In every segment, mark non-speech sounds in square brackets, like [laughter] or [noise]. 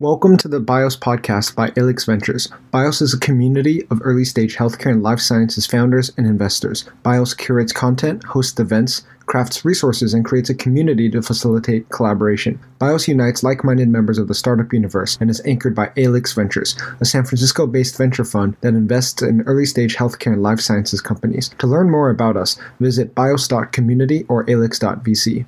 Welcome to the BIOS podcast by Alix Ventures. BIOS is a community of early stage healthcare and life sciences founders and investors. BIOS curates content, hosts events, crafts resources, and creates a community to facilitate collaboration. BIOS unites like minded members of the startup universe and is anchored by Alix Ventures, a San Francisco based venture fund that invests in early stage healthcare and life sciences companies. To learn more about us, visit bios.community or alix.vc.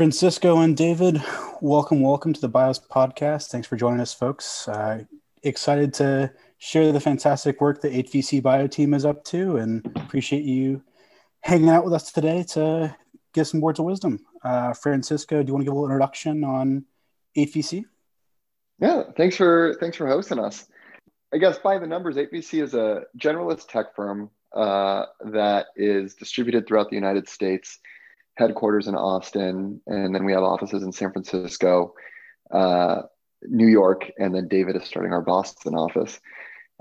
Francisco and David, welcome, welcome to the BIOS podcast. Thanks for joining us, folks. Uh, excited to share the fantastic work the 8VC Bio team is up to and appreciate you hanging out with us today to give some words of wisdom. Uh, Francisco, do you want to give a little introduction on 8VC? Yeah, thanks for thanks for hosting us. I guess by the numbers, 8VC is a generalist tech firm uh, that is distributed throughout the United States headquarters in Austin, and then we have offices in San Francisco, uh, New York, and then David is starting our Boston office.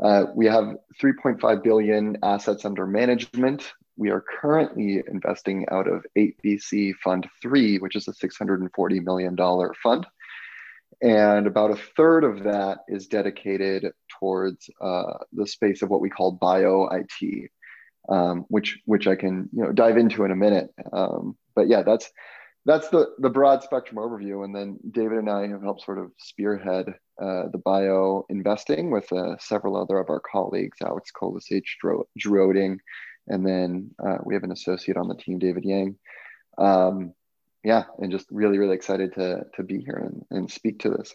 Uh, we have 3.5 billion assets under management. We are currently investing out of 8VC Fund 3, which is a $640 million fund. And about a third of that is dedicated towards uh, the space of what we call bio IT, um, which which I can you know dive into in a minute. Um, but yeah, that's that's the the broad spectrum overview. And then David and I have helped sort of spearhead uh, the bio investing with uh, several other of our colleagues, Alex Kolicich, Drew, and then uh, we have an associate on the team, David Yang. Um, yeah, and just really really excited to to be here and, and speak to this.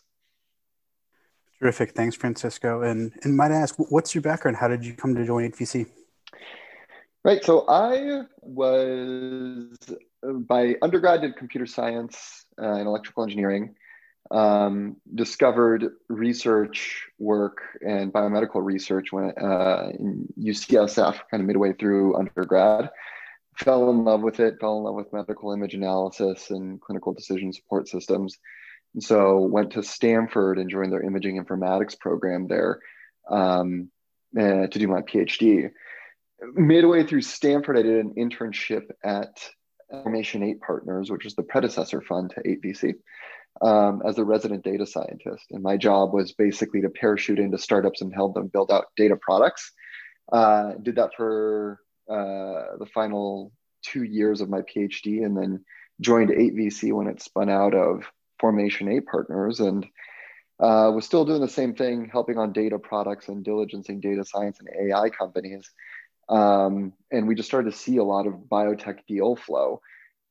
Terrific. Thanks, Francisco. And and might I ask, what's your background? How did you come to join 8VC? Right. So I was by undergrad did computer science uh, and electrical engineering. Um, discovered research work and biomedical research when uh, in UCSF, kind of midway through undergrad. Fell in love with it. Fell in love with medical image analysis and clinical decision support systems. And so went to Stanford and joined their imaging informatics program there um, uh, to do my PhD midway through Stanford, I did an internship at Formation 8 Partners, which is the predecessor fund to 8VC, um, as a resident data scientist. And my job was basically to parachute into startups and help them build out data products. Uh, did that for uh, the final two years of my PhD and then joined 8VC when it spun out of Formation 8 Partners and uh, was still doing the same thing, helping on data products and diligencing data science and AI companies. Um, and we just started to see a lot of biotech deal flow.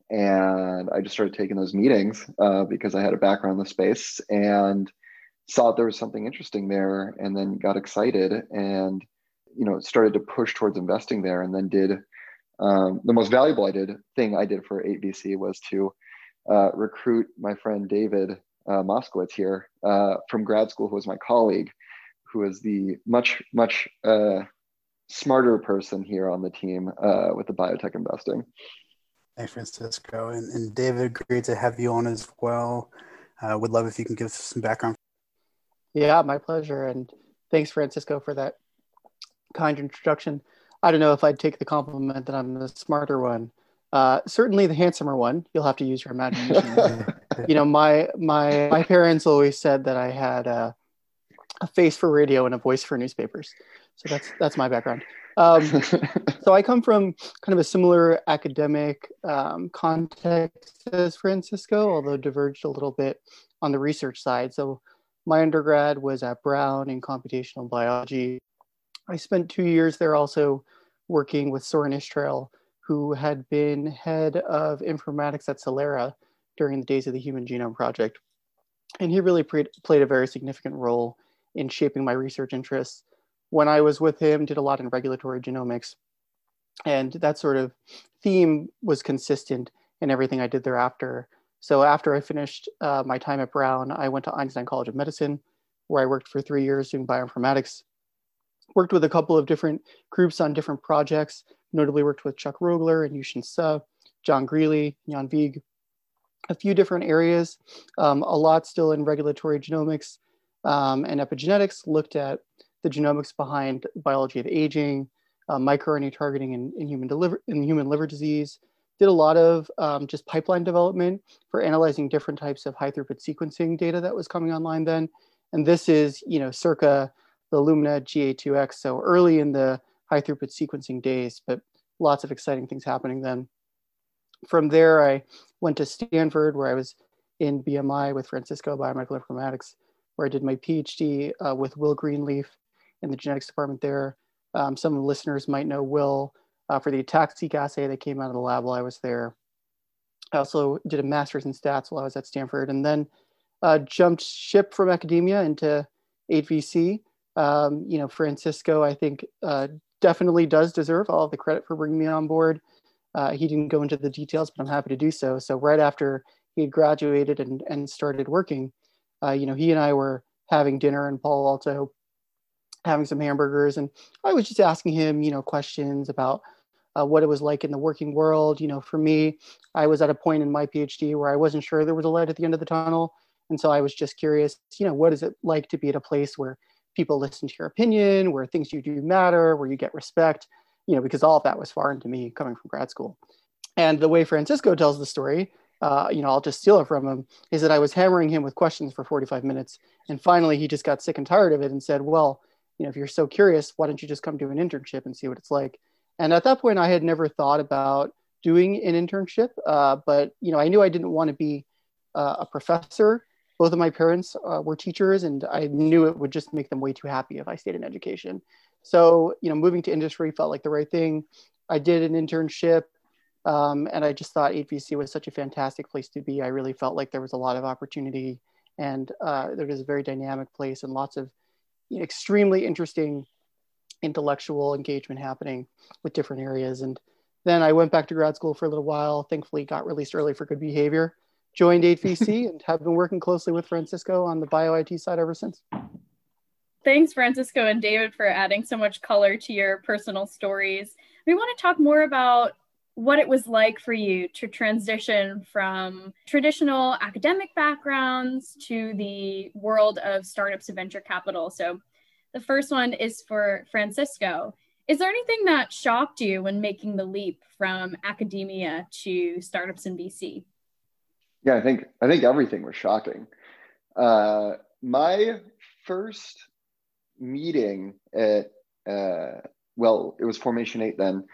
And I just started taking those meetings uh, because I had a background in the space and saw there was something interesting there and then got excited and you know started to push towards investing there and then did um, the most valuable I did thing I did for 8VC was to uh, recruit my friend David uh, Moskowitz here uh, from grad school, who was my colleague, who is the much much uh, smarter person here on the team uh, with the biotech investing. Hey, Francisco. And, and David, great to have you on as well. Uh, would love if you can give us some background. Yeah, my pleasure. And thanks, Francisco, for that kind introduction. I don't know if I'd take the compliment that I'm the smarter one. Uh, certainly the handsomer one. You'll have to use your imagination. [laughs] you know, my my my parents always said that I had a, a face for radio and a voice for newspapers. So that's that's my background. Um, so I come from kind of a similar academic um, context as Francisco, although diverged a little bit on the research side. So my undergrad was at Brown in computational biology. I spent two years there also working with Sorin Istrail, who had been head of informatics at Celera during the days of the Human Genome Project. And he really pre- played a very significant role in shaping my research interests when I was with him, did a lot in regulatory genomics. And that sort of theme was consistent in everything I did thereafter. So after I finished uh, my time at Brown, I went to Einstein College of Medicine, where I worked for three years doing bioinformatics. Worked with a couple of different groups on different projects, notably worked with Chuck Rogler and Yousin Suh, John Greally, Jan Vijg, a few different areas, um, a lot still in regulatory genomics um, and epigenetics, looked at the genomics behind biology of aging, uh, microRNA targeting in, in, human deliver, in human liver disease. Did a lot of um, just pipeline development for analyzing different types of high throughput sequencing data that was coming online then. And this is, you know, circa the Illumina GA2X, so early in the high throughput sequencing days, but lots of exciting things happening then. From there, I went to Stanford where I was in BMI with Francisco Biomedical Informatics, where I did my PhD uh, with Will Greenleaf in the genetics department there. Um, some of the listeners might know Will uh, for the ATAC-seq assay that came out of the lab while I was there. I also did a master's in stats while I was at Stanford and then uh, jumped ship from academia into 8VC. Um, you know, Francisco, I think, uh, definitely does deserve all the credit for bringing me on board. Uh, he didn't go into the details, but I'm happy to do so. So right after he had graduated and, and started working, uh, you know, he and I were having dinner in Palo Alto, having some hamburgers, and I was just asking him, you know, questions about uh, what it was like in the working world. You know, for me, I was at a point in my PhD where I wasn't sure there was a light at the end of the tunnel, and so I was just curious, you know, what is it like to be at a place where people listen to your opinion, where things you do matter, where you get respect, you know, because all of that was foreign to me coming from grad school. And the way Francisco tells the story, uh, you know, I'll just steal it from him, is that I was hammering him with questions for 45 minutes. And finally, he just got sick and tired of it and said, well, you know, if you're so curious, why don't you just come do an internship and see what it's like? And at that point, I had never thought about doing an internship, uh, but, you know, I knew I didn't want to be uh, a professor both of my parents uh, were teachers and i knew it would just make them way too happy if i stayed in education so you know moving to industry felt like the right thing i did an internship um, and i just thought 8vc was such a fantastic place to be i really felt like there was a lot of opportunity and uh, there was a very dynamic place and lots of you know, extremely interesting intellectual engagement happening with different areas and then i went back to grad school for a little while thankfully got released early for good behavior joined 8VC [laughs] and have been working closely with Francisco on the bio IT side ever since. Thanks, Francisco and David, for adding so much color to your personal stories. We want to talk more about what it was like for you to transition from traditional academic backgrounds to the world of startups and venture capital. So, the first one is for Francisco. Is there anything that shocked you when making the leap from academia to startups and VC? Yeah, I think I think everything was shocking. Uh, my first meeting at uh, well, it was Formation Eight then.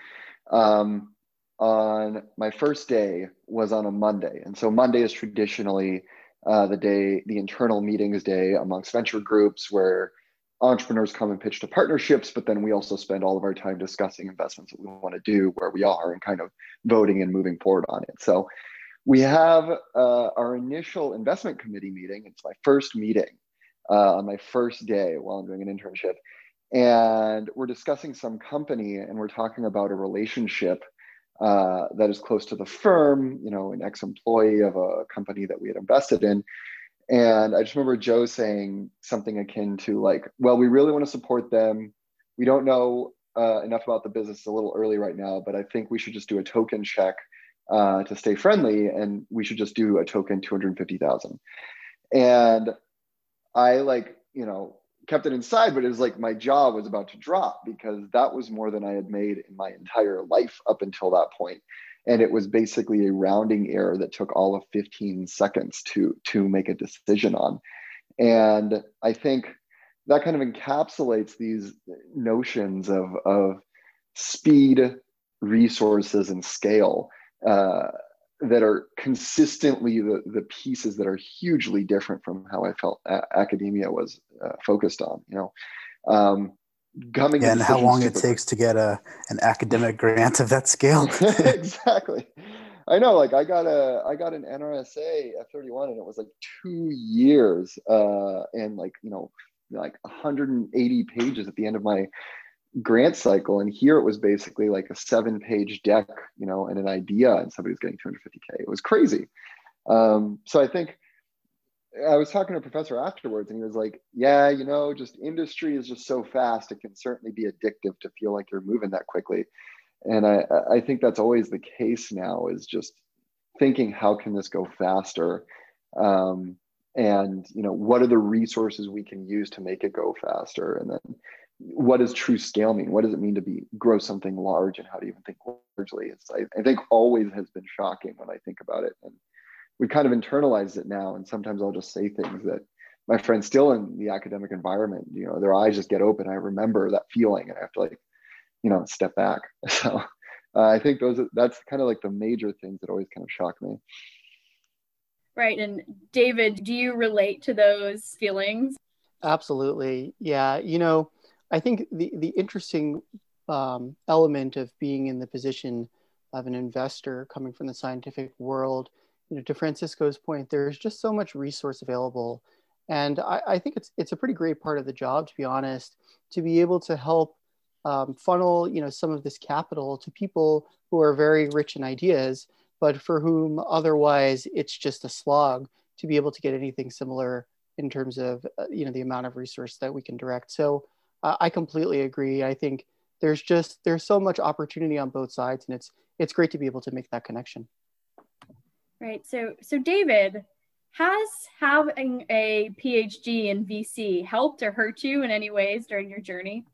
Um, on my first day was on a Monday, and so Monday is traditionally uh, the day, the internal meetings day amongst venture groups where entrepreneurs come and pitch to partnerships, but then we also spend all of our time discussing investments that we want to do, where we are, and kind of voting and moving forward on it. So we have uh, our initial investment committee meeting. It's my first meeting uh, on my first day while I'm doing an internship. And we're discussing some company and we're talking about a relationship uh, that is close to the firm, you know, an ex employee of a company that we had invested in. And I just remember Joe saying something akin to, like, well, we really want to support them. We don't know uh, enough about the business, a little early right now, but I think we should just do a token check uh, to stay friendly, and we should just do a token 250,000. And I like, you know, kept it inside, but it was like my jaw was about to drop because that was more than I had made in my entire life up until that point. And it was basically a rounding error that took all of 15 seconds to to make a decision on. And I think that kind of encapsulates these notions of, of speed, resources, and scale uh, that are consistently the, the pieces that are hugely different from how I felt a- academia was uh, focused on. You know, um, coming yeah, and how long it takes to get a an academic grant of that scale. [laughs] exactly. I know, like I got a, I got an NRSA at 31, and it was like two years, uh, and like you know, like 180 pages at the end of my grant cycle and here it was basically like a seven page deck you know and an idea and somebody was getting 250k it was crazy. Um, so i think i was talking to a professor afterwards and he was like yeah you know just industry is just so fast it can certainly be addictive to feel like you're moving that quickly. And i i think that's always the case now is just thinking how can this go faster? Um, and you know what are the resources we can use to make it go faster? And then what does true scale mean? What does it mean to be grow something large, and how do you even think largely? It's I, I think always has been shocking when I think about it, and we kind of internalize it now. And sometimes I'll just say things that my friends still in the academic environment, you know, their eyes just get open. I remember that feeling, and I have to like, you know, step back. [laughs] So uh, I think those that's kind of like the major things that always kind of shock me. Right. And David, do you relate to those feelings? Absolutely. Yeah. You know, I think the, the interesting um, element of being in the position of an investor coming from the scientific world, you know, to Francisco's point, there's just so much resource available. And I, I think it's, it's a pretty great part of the job, to be honest, to be able to help um, funnel, you know, some of this capital to people who are very rich in ideas, but for whom otherwise it's just a slog to be able to get anything similar in terms of, uh, you know, the amount of resource that we can direct. So uh, I completely agree. I think there's just there's so much opportunity on both sides, and it's it's great to be able to make that connection. Right. So so David, has having a PhD in VC helped or hurt you in any ways during your journey?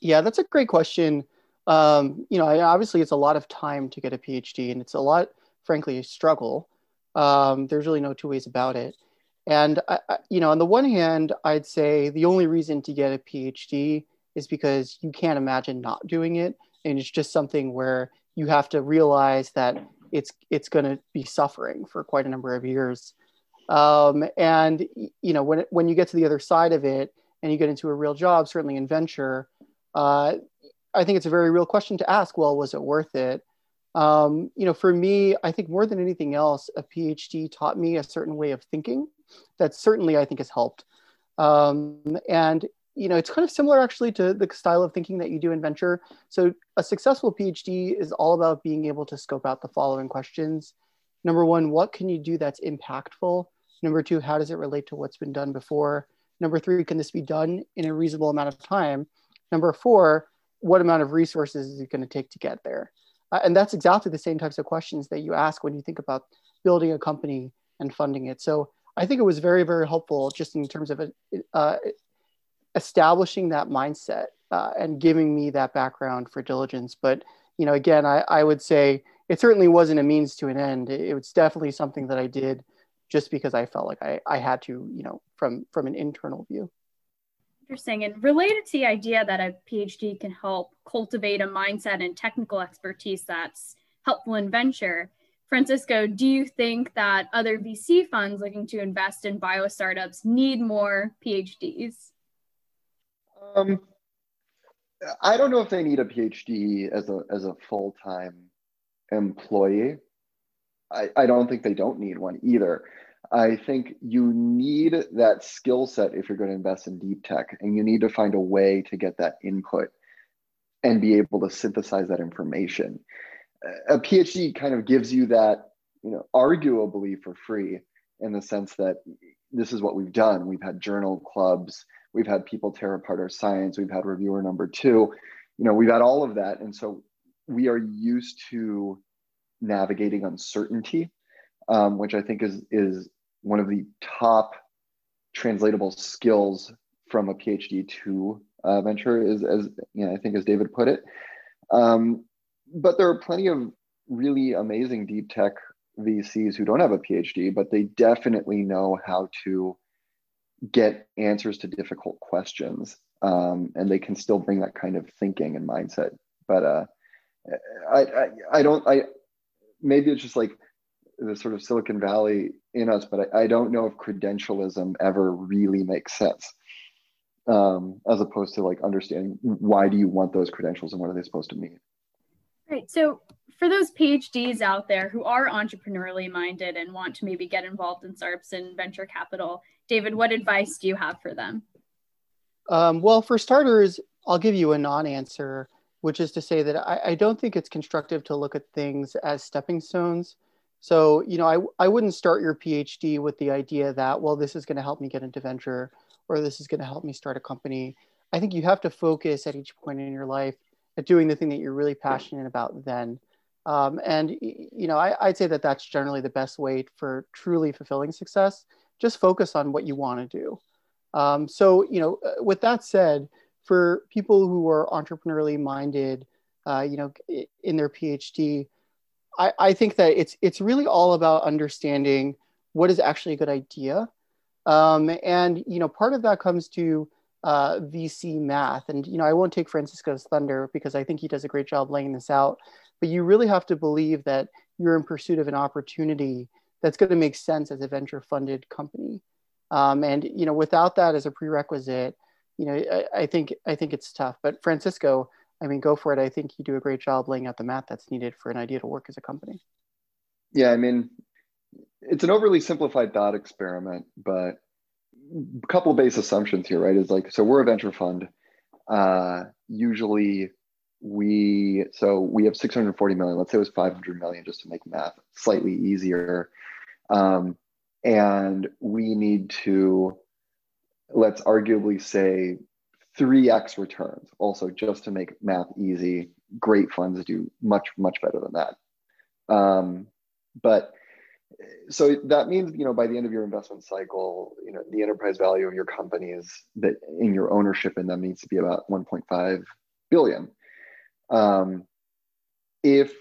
Yeah, that's a great question. Um, you know, obviously it's a lot of time to get a PhD, and it's a lot, frankly, a struggle. Um, there's really no two ways about it. And, I, you know, on the one hand, I'd say the only reason to get a PhD is because you can't imagine not doing it. And it's just something where you have to realize that it's, it's going to be suffering for quite a number of years. Um, and, you know, when, when you get to the other side of it and you get into a real job, certainly in venture, uh, I think it's a very real question to ask. Well, was it worth it? Um, you know, for me, I think more than anything else, a PhD taught me a certain way of thinking that certainly I think has helped. Um, and you know, it's kind of similar actually to the style of thinking that you do in venture. So a successful PhD is all about being able to scope out the following questions. Number one, what can you do that's impactful? Number two, how does it relate to what's been done before? Number three, can this be done in a reasonable amount of time? Number four, what amount of resources is it going to take to get there? Uh, and that's exactly the same types of questions that you ask when you think about building a company and funding it. So I think it was very, very helpful just in terms of uh, establishing that mindset uh, and giving me that background for diligence. But, you know, again, I, I would say it certainly wasn't a means to an end. It, it was definitely something that I did just because I felt like I, I had to, you know, from, from an internal view. Interesting. And related to the idea that a PhD can help cultivate a mindset and technical expertise that's helpful in venture, Francisco, do you think that other VC funds looking to invest in bio startups need more PhDs? Um, I don't know if they need a PhD as a as a full time employee. I, I don't think they don't need one either. I think you need that skill set if you're going to invest in deep tech, and you need to find a way to get that input and be able to synthesize that information a PhD kind of gives you that, you know, arguably for free in the sense that this is what we've done. We've had journal clubs, we've had people tear apart our science, we've had reviewer number two, you know, we've had all of that. And so we are used to navigating uncertainty, um, which I think is is one of the top translatable skills from a PhD to uh, venture is as you know, I think as David put it. Um, but there are plenty of really amazing deep tech VCs who don't have a PhD, but they definitely know how to get answers to difficult questions. Um, and they can still bring that kind of thinking and mindset. But uh, I, I, I don't, I, maybe it's just like the sort of Silicon Valley in us, but I, I don't know if credentialism ever really makes sense. Um, as opposed to like understanding why do you want those credentials and what are they supposed to mean? Right. So, for those PhDs out there who are entrepreneurially minded and want to maybe get involved in startups and venture capital, David, what advice do you have for them? Um, well, for starters, I'll give you a non answer, which is to say that I, I, don't think it's constructive to look at things as stepping stones. So, you know, I, I wouldn't start your PhD with the idea that, well, this is going to help me get into venture or this is going to help me start a company. I think you have to focus at each point in your life at doing the thing that you're really passionate about then. Um, and you know, I, would say that that's generally the best way for truly fulfilling success. Just focus on what you want to do. Um, so, you know, uh, with that said, for people who are entrepreneurially minded, uh, you know, in their PhD, I, I think that it's it's really all about understanding what is actually a good idea, um, and you know, part of that comes to uh, VC math. And you know, I won't take Francisco's thunder because I think he does a great job laying this out. But you really have to believe that you're in pursuit of an opportunity that's going to make sense as a venture funded company. Um, and you know, without that as a prerequisite, you know, I, I, think I think it's tough. But Francisco, I mean, go for it. I think you do a great job laying out the math that's needed for an idea to work as a company. Yeah, I mean, it's an overly simplified thought experiment, but couple of base assumptions here, right? Is like, so we're a venture fund. Uh, usually we, so we have 640 million, let's say it was 500 million just to make math slightly easier. Um, and we need to, let's arguably say 3x returns also just to make math easy. Great funds do much, much better than that. Um, but so that means you know by the end of your investment cycle you know the enterprise value of your companies that in your ownership in them needs to be about 1.5 billion. Um, if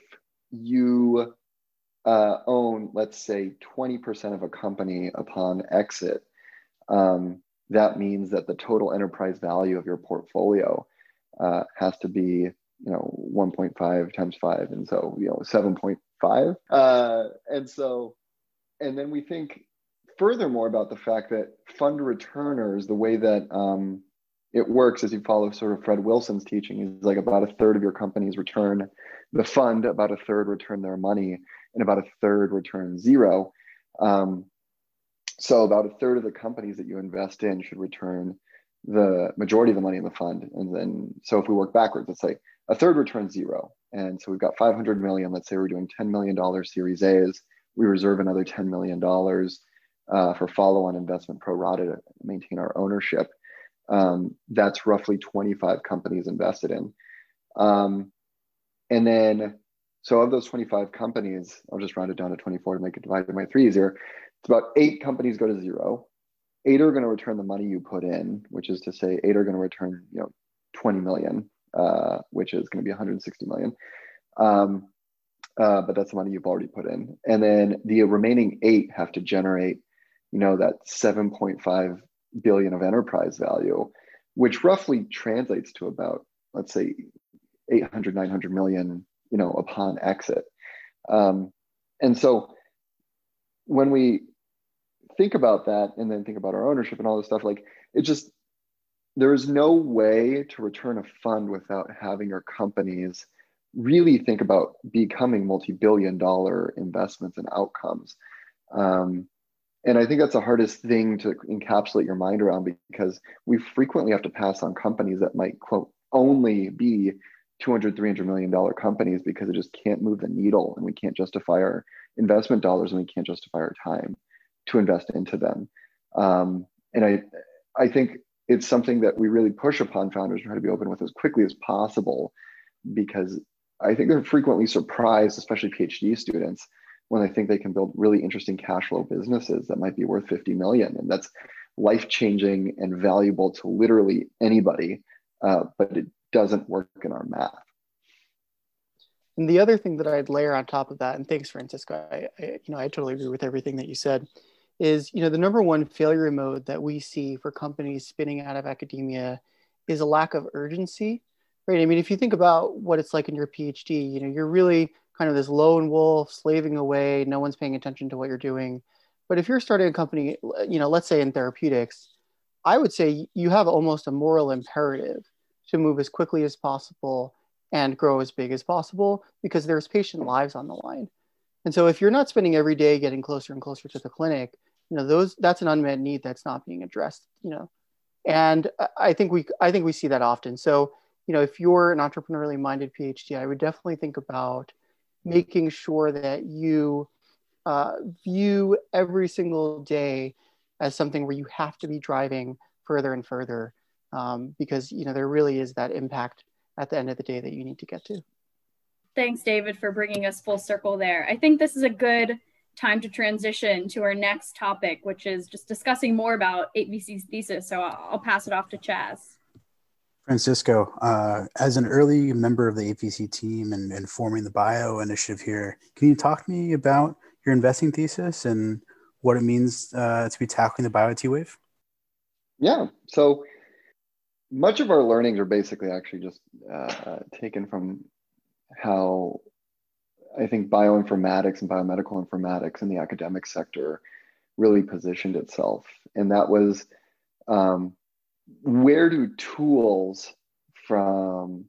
you uh, own let's say 20% of a company upon exit um, that means that the total enterprise value of your portfolio uh, has to be you know 1.5 times 5 and so you know 7.5 uh, and so and then we think furthermore about the fact that fund returners the way that um, it works as you follow sort of fred wilson's teaching is like about a third of your companies return the fund about a third return their money and about a third return zero um, so about a third of the companies that you invest in should return the majority of the money in the fund. And then, so if we work backwards, let's say a third returns zero. And so we've got 500 million. Let's say we're doing $10 million Series A's. We reserve another $10 million uh, for follow on investment pro rata to maintain our ownership. Um, that's roughly 25 companies invested in. Um, and then, so of those 25 companies, I'll just round it down to 24 to make it divided by three easier. It's about eight companies go to zero. Eight are going to return the money you put in, which is to say eight are going to return, you know, 20 million, uh, which is going to be 160 million. Um, uh, but that's the money you've already put in. And then the remaining eight have to generate, you know, that 7.5 billion of enterprise value, which roughly translates to about, let's say, 800, 900 million, you know, upon exit. Um, and so when we think about that and then think about our ownership and all this stuff like it just there is no way to return a fund without having your companies really think about becoming multi-billion dollar investments and outcomes um, and i think that's the hardest thing to encapsulate your mind around because we frequently have to pass on companies that might quote only be 200 300 million dollar companies because it just can't move the needle and we can't justify our investment dollars and we can't justify our time to invest into them. Um, and I, I think it's something that we really push upon founders to try to be open with as quickly as possible, because I think they're frequently surprised, especially PhD students, when they think they can build really interesting cash flow businesses that might be worth 50 million. And that's life changing and valuable to literally anybody, uh, but it doesn't work in our math. And the other thing that I'd layer on top of that, and thanks, Francisco, I, I, you know, I totally agree with everything that you said, is you know the number one failure mode that we see for companies spinning out of academia is a lack of urgency right i mean if you think about what it's like in your phd you know you're really kind of this lone wolf slaving away no one's paying attention to what you're doing. But if you're starting a company you know let's say in therapeutics i would say you have almost a moral imperative to move as quickly as possible and grow as big as possible because there's patient lives on the line. And so if you're not spending every day getting closer and closer to the clinic you know those that's an unmet need that's not being addressed you know. And i think we i think we see that often. So you know if you're an entrepreneurially minded phd i would definitely think about making sure that you uh, view every single day as something where you have to be driving further and further um, because you know there really is that impact at the end of the day that you need to get to thanks david for bringing us full circle there i think this is a good time to transition to our next topic, which is just discussing more about 8VC's thesis. So I'll, I'll pass it off to Chaz. Francisco, uh, as an early member of the 8VC team and, and forming the bio initiative here, can you talk to me about your investing thesis and what it means uh, to be tackling the bio IT wave? Yeah. So much of our learnings are basically actually just uh, taken from how I think bioinformatics and biomedical informatics in the academic sector really positioned itself. And that was um, where do tools from,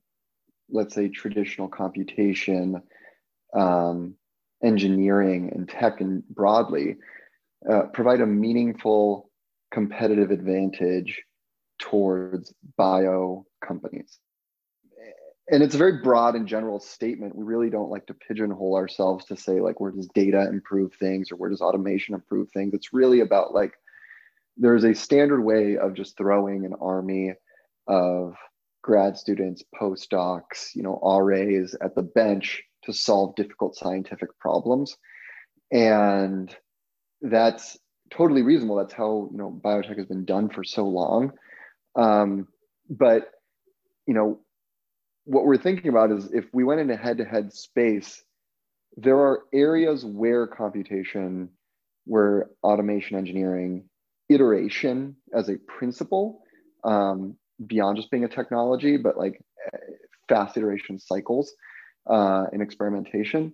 let's say, traditional computation, um, engineering, and tech and broadly uh, provide a meaningful competitive advantage towards bio companies? and it's a very broad and general statement. We really don't like to pigeonhole ourselves to say like where does data improve things or where does automation improve things. It's really about like there's a standard way of just throwing an army of grad students, postdocs, you know, RAs at the bench to solve difficult scientific problems. And that's totally reasonable. That's how, you know, biotech has been done for so long. Um, but, you know, what we're thinking about is if we went into head-to-head space, there are areas where computation, where automation engineering, iteration as a principle, um, beyond just being a technology, but like fast iteration cycles uh, and experimentation,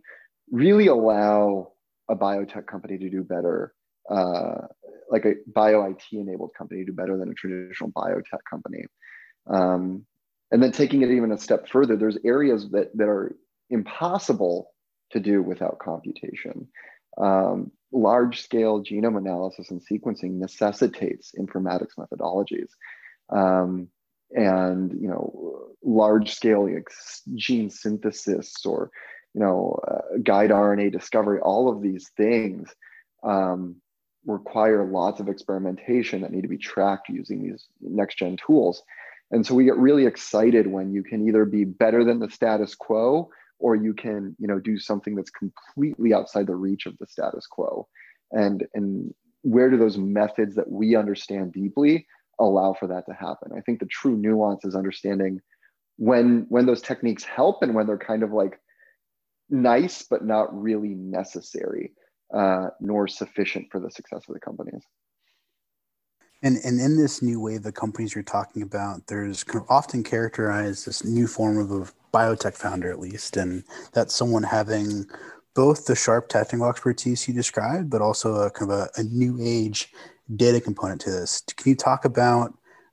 really allow a biotech company to do better, uh, like a bio IT enabled company to do better than a traditional biotech company. Um, and then taking it even a step further, there's areas that, that are impossible to do without computation. Um, large scale genome analysis and sequencing necessitates informatics methodologies. Um, and you know large scale gene synthesis or you know uh, guide RNA discovery, all of these things um, require lots of experimentation that need to be tracked using these next gen tools. And so we get really excited when you can either be better than the status quo or you can you know do something that's completely outside the reach of the status quo. And and where do those methods that we understand deeply allow for that to happen? I think the true nuance is understanding when when those techniques help and when they're kind of like nice but not really necessary uh, nor sufficient for the success of the companies and, and in this new wave the companies you're talking about, there's kind of often characterized this new form of a biotech founder, at least, and that's someone having both the sharp technical expertise you described, but also a kind of a, a new age data component to this. Can you talk about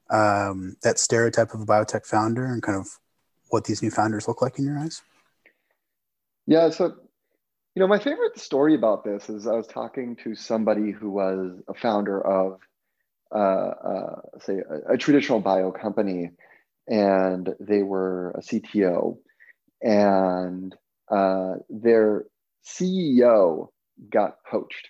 um, that stereotype of a biotech founder and kind of what these new founders look like in your eyes? Yeah, so you know, my favorite story about this is I was talking to somebody who was a founder of say a, a, traditional bio company and they were a CTO and uh, their CEO got poached.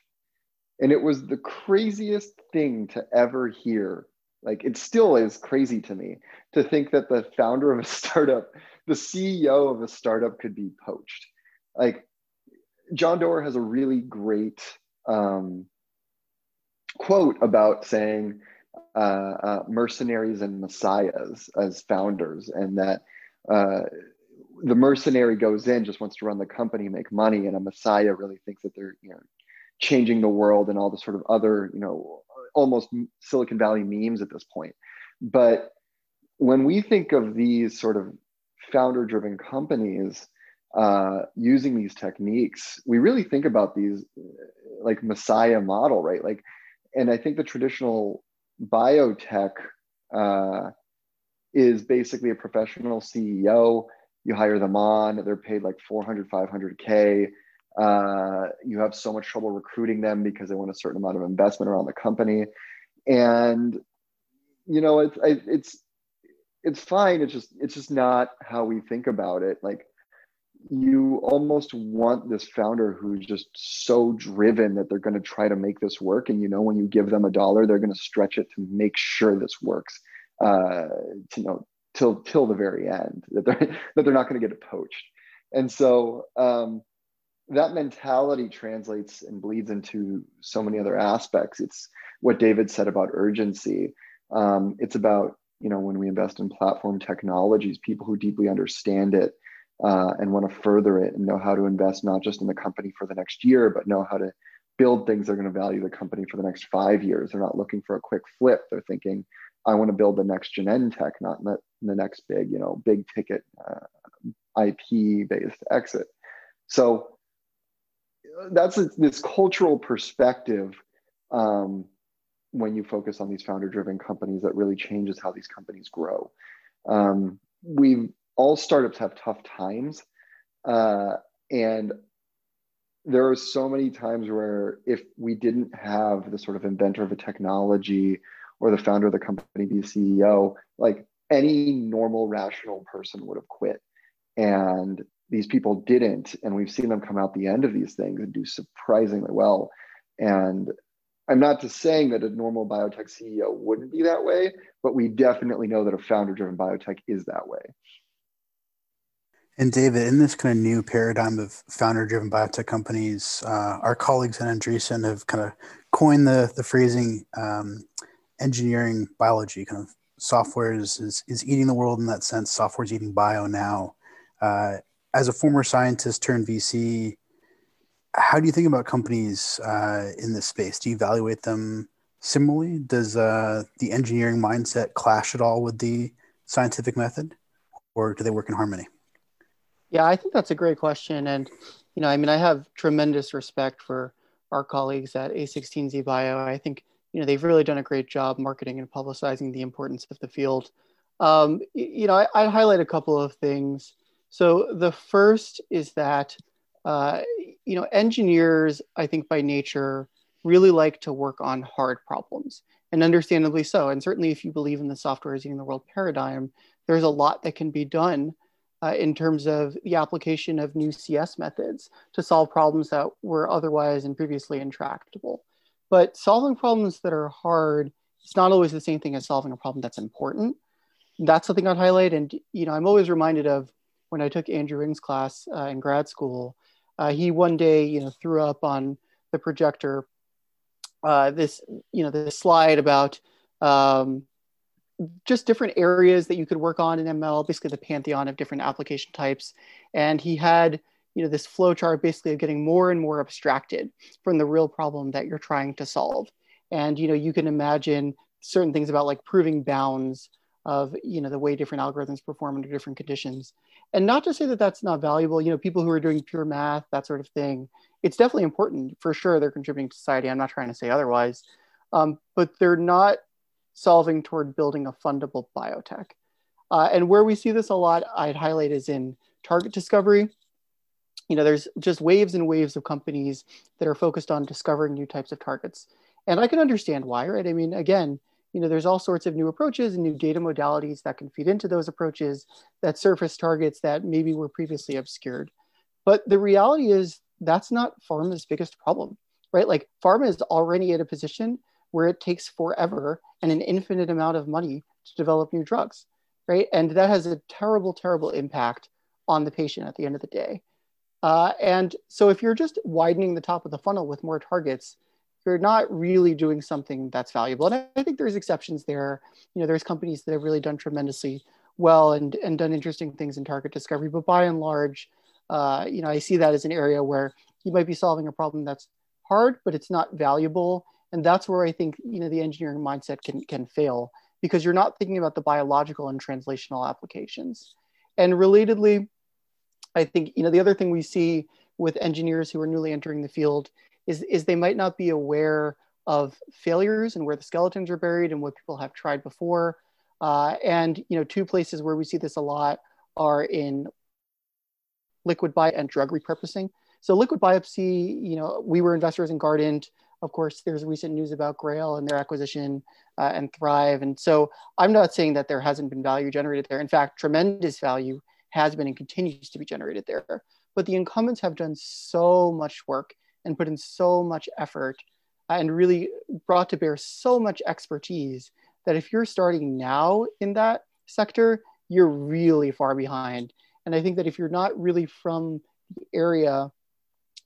And it was the craziest thing to ever hear. Like it still is crazy to me to think that the founder of a [laughs] startup, the CEO of a startup could be poached. Like John Doerr has a really great um, quote about saying uh, uh, mercenaries and messiahs as founders, and that uh, the mercenary goes in just wants to run the company, make money, and a messiah really thinks that they're you know changing the world and all the sort of other you know almost Silicon Valley memes at this point. But when we think of these sort of founder-driven companies uh, using these techniques, we really think about these like messiah model, right? Like and I think the traditional biotech uh, is basically a professional CEO. You hire them on, they're paid like 400, 500K. Uh, you have so much trouble recruiting them because they want a certain amount of investment around the company. And, you know, it's, it's, it's fine. It's just, it's just not how we think about it. Like you almost want this founder who's just so driven that they're going to try to make this work and you know when you give them a dollar they're going to stretch it to make sure this works uh to you know till till the very end that they're [laughs] that they're not going to get it poached and so um that mentality translates and bleeds into so many other aspects. It's what David said about urgency. Um, it's about you know when we invest in platform technologies, people who deeply understand it uh, and want to further it and know how to invest not just in the company for the next year, but know how to build things that are going to value the company for the next five years. They're not looking for a quick flip. They're thinking, I want to build the next gen tech, not the, next big, you know, big ticket uh, IP based exit. So that's a, this cultural perspective um, when you focus on these founder driven companies that really changes how these companies grow. Um, we all startups have tough times. Uh, and there are so many times where if we didn't have the sort of inventor of a technology or the founder of the company be CEO, like any normal rational person would have quit. And these people didn't. And we've seen them come out the end of these things and do surprisingly well. And I'm not just saying that a normal biotech CEO wouldn't be that way, but we definitely know that a founder driven biotech is that way. And David, in this kind of new paradigm of founder-driven biotech companies, uh, our colleagues at Andreessen have kind of coined the the phrasing um, engineering biology. Kind of software is, is, is eating the world in that sense. Software is eating bio now. Uh, as a former scientist turned VC, how do you think about companies uh, in this space? Do you evaluate them similarly? Does uh, the engineering mindset clash at all with the scientific method, or do they work in harmony? Yeah, I think that's a great question. And, you know, I mean, I have tremendous respect for our colleagues at A16Z Bio. I think, you know, they've really done a great job marketing and publicizing the importance of the field. Um, you know, I, I highlight a couple of things. So the first is that, uh, you know, engineers, I think by nature, really like to work on hard problems and understandably so. And certainly if you believe in the software as eating the world paradigm, there's a lot that can be done uh, in terms of the application of new CS methods to solve problems that were otherwise and previously intractable. But solving problems that are hard is not always the same thing as solving a problem that's important. That's something I'd highlight. And you know, I'm always reminded of when I took Andrew Ng's class uh, in grad school. Uh, he one day, you know, threw up on the projector uh, this, you know, this slide about um, just different areas that you could work on in ML, basically the pantheon of different application types. And he had, you know, this flow chart basically of getting more and more abstracted from the real problem that you're trying to solve. And, you know, you can imagine certain things about like proving bounds of, you know, the way different algorithms perform under different conditions. And not to say that that's not valuable, you know, people who are doing pure math, that sort of thing, it's definitely important for sure. They're contributing to society. I'm not trying to say otherwise. Um, but they're not solving toward building a fundable biotech. Uh, and where we see this a lot, I'd highlight is in target discovery. You know, there's just waves and waves of companies that are focused on discovering new types of targets. And I can understand why, right? I mean, again, you know, there's all sorts of new approaches and new data modalities that can feed into those approaches that surface targets that maybe were previously obscured. But the reality is that's not pharma's biggest problem, right? Like pharma is already at a position where it takes forever and an infinite amount of money to develop new drugs, right? And that has a terrible, terrible impact on the patient at the end of the day. Uh, and so if you're just widening the top of the funnel with more targets, you're not really doing something that's valuable. And I, think there's exceptions there. You know, there's companies that have really done tremendously well and, and done interesting things in target discovery. But by and large, uh, you know, I see that as an area where you might be solving a problem that's hard, but it's not valuable and that's where i think you know the engineering mindset can can fail because you're not thinking about the biological and translational applications. And relatedly i think you know the other thing we see with engineers who are newly entering the field is is they might not be aware of failures and where the skeletons are buried and what people have tried before. Uh, and you know two places where we see this a lot are in liquid biopsy and drug repurposing. So liquid biopsy you know we were investors in guardant of course, there's recent news about Grail and their acquisition uh, and Thrive. And so I'm not saying that there hasn't been value generated there. In fact, tremendous value has been and continues to be generated there. But the incumbents have done so much work and put in so much effort uh, and really brought to bear so much expertise that if you're starting now in that sector, you're really far behind. And I think that if you're not really from the area